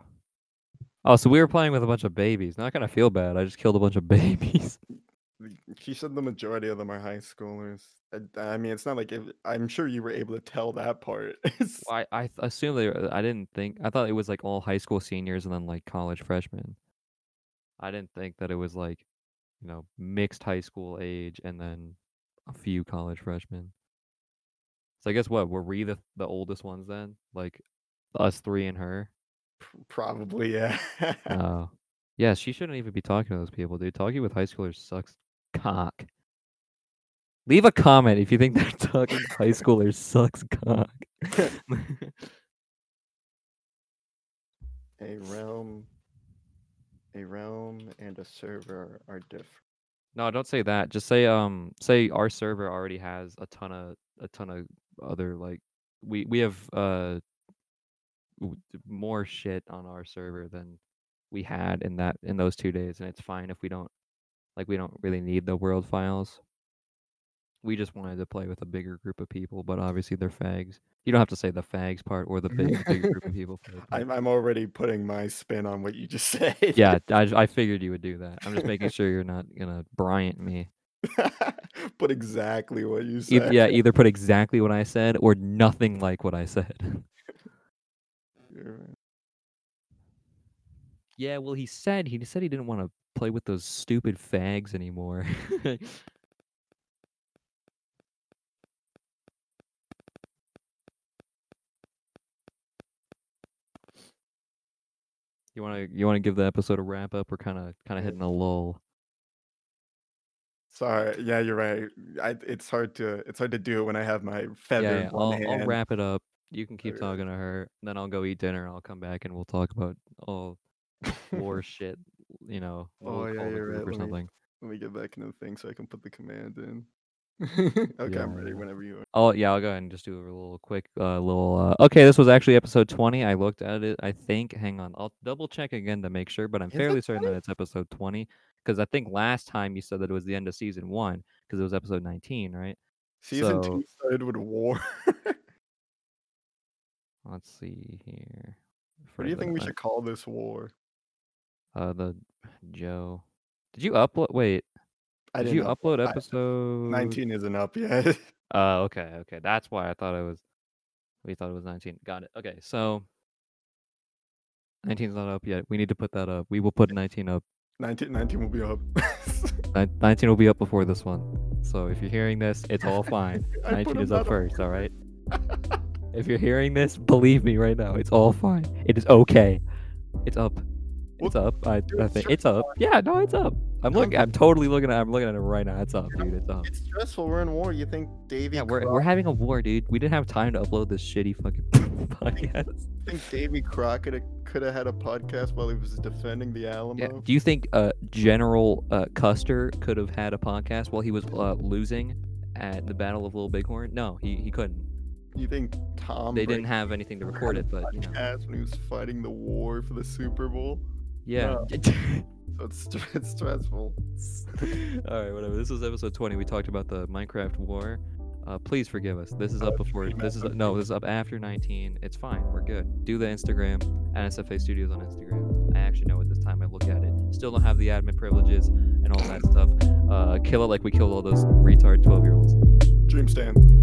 Oh, so we were playing with a bunch of babies. Not gonna feel bad. I just killed a bunch of babies. She said the majority of them are high schoolers. I, I mean, it's not like if, I'm sure you were able to tell that part. I I assume they. Were, I didn't think. I thought it was like all high school seniors and then like college freshmen. I didn't think that it was like, you know, mixed high school age and then a few college freshmen. So I guess what were we the the oldest ones then? Like us three and her. Probably, yeah. Oh, yeah. She shouldn't even be talking to those people, dude. Talking with high schoolers sucks cock. Leave a comment if you think that talking to high schoolers sucks cock. a realm, a realm, and a server are different. No, don't say that. Just say um say our server already has a ton of a ton of other like we we have uh more shit on our server than we had in that in those 2 days and it's fine if we don't like we don't really need the world files. We just wanted to play with a bigger group of people, but obviously they're fags. You don't have to say the fags part or the big big group of people. I'm, I'm already putting my spin on what you just said. yeah, I, I figured you would do that. I'm just making sure you're not gonna Bryant me. Put exactly what you said. yeah, either put exactly what I said or nothing like what I said. Yeah, well, he said he said he didn't want to play with those stupid fags anymore. You want to you want to give the episode a wrap up? We're kind of kind of hitting a lull. Sorry. Yeah, you're right. I, it's hard to it's hard to do it when I have my feather Yeah, in yeah, one I'll, I'll wrap it up. You can keep Okay. talking to her, then I'll go eat dinner. I'll come back and we'll talk about all war shit. You know, we'll Oh, yeah, call the you're group right. or Let me- something. Let me get back into the thing so I can put the command in. okay, I'm ready whenever you are. Oh yeah, I'll go ahead and just do a little quick, uh, little. Uh, okay, this was actually episode twenty. I looked at it. I think. Hang on, I'll double check again to make sure. But I'm Is fairly certain 20? that it's episode twenty because I think last time you said that it was the end of season one because it was episode nineteen, right? Season So- two started with war. Let's see here. what do you think we should call this war? Uh, the Joe. Did you upload? Wait, I did you upload episode? 19 isn't up yet. Uh, okay, okay. That's why I thought it was. We thought it was 19. Got it. Okay, so 19's not up yet. We need to put that up. We will put 19 up. 19, 19 will be up. 19 will be up before this one. So if you're hearing this, it's all fine. 19 is up first, all right? If you're hearing this, believe me right now, it's all fine. It is okay. It's up. It's up. I, I think it's up. Yeah, no, it's up. I'm looking. I'm totally looking at. I'm looking at it right now. It's up, dude. It's up. It's stressful. We're in war. You think Davy? Yeah, we're Croc- we're having a war, dude. We didn't have time to upload this shitty fucking podcast. think Davy Crockett could have had a podcast while he was defending the Alamo? Yeah. Do you think uh, General uh, Custer could have had a podcast while he was uh, losing at the Battle of Little Bighorn? No, he, he couldn't. You think Tom? They Brady didn't have anything to record it, but you know, when he was fighting the war for the Super Bowl. Yeah. So it's, it's stressful. All right, whatever. This was episode 20. We talked about the Minecraft war. Uh, please forgive us. This is up Uh, before. This is no. This is up after 19. It's fine. We're good. Do the Instagram. NSFA Studios on Instagram. I actually know at this time I look at it. Still don't have the admin privileges and all that stuff. Uh, kill it like we killed all those retard 12 year olds. Dream stand.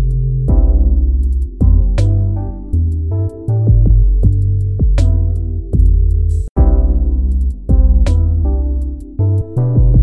you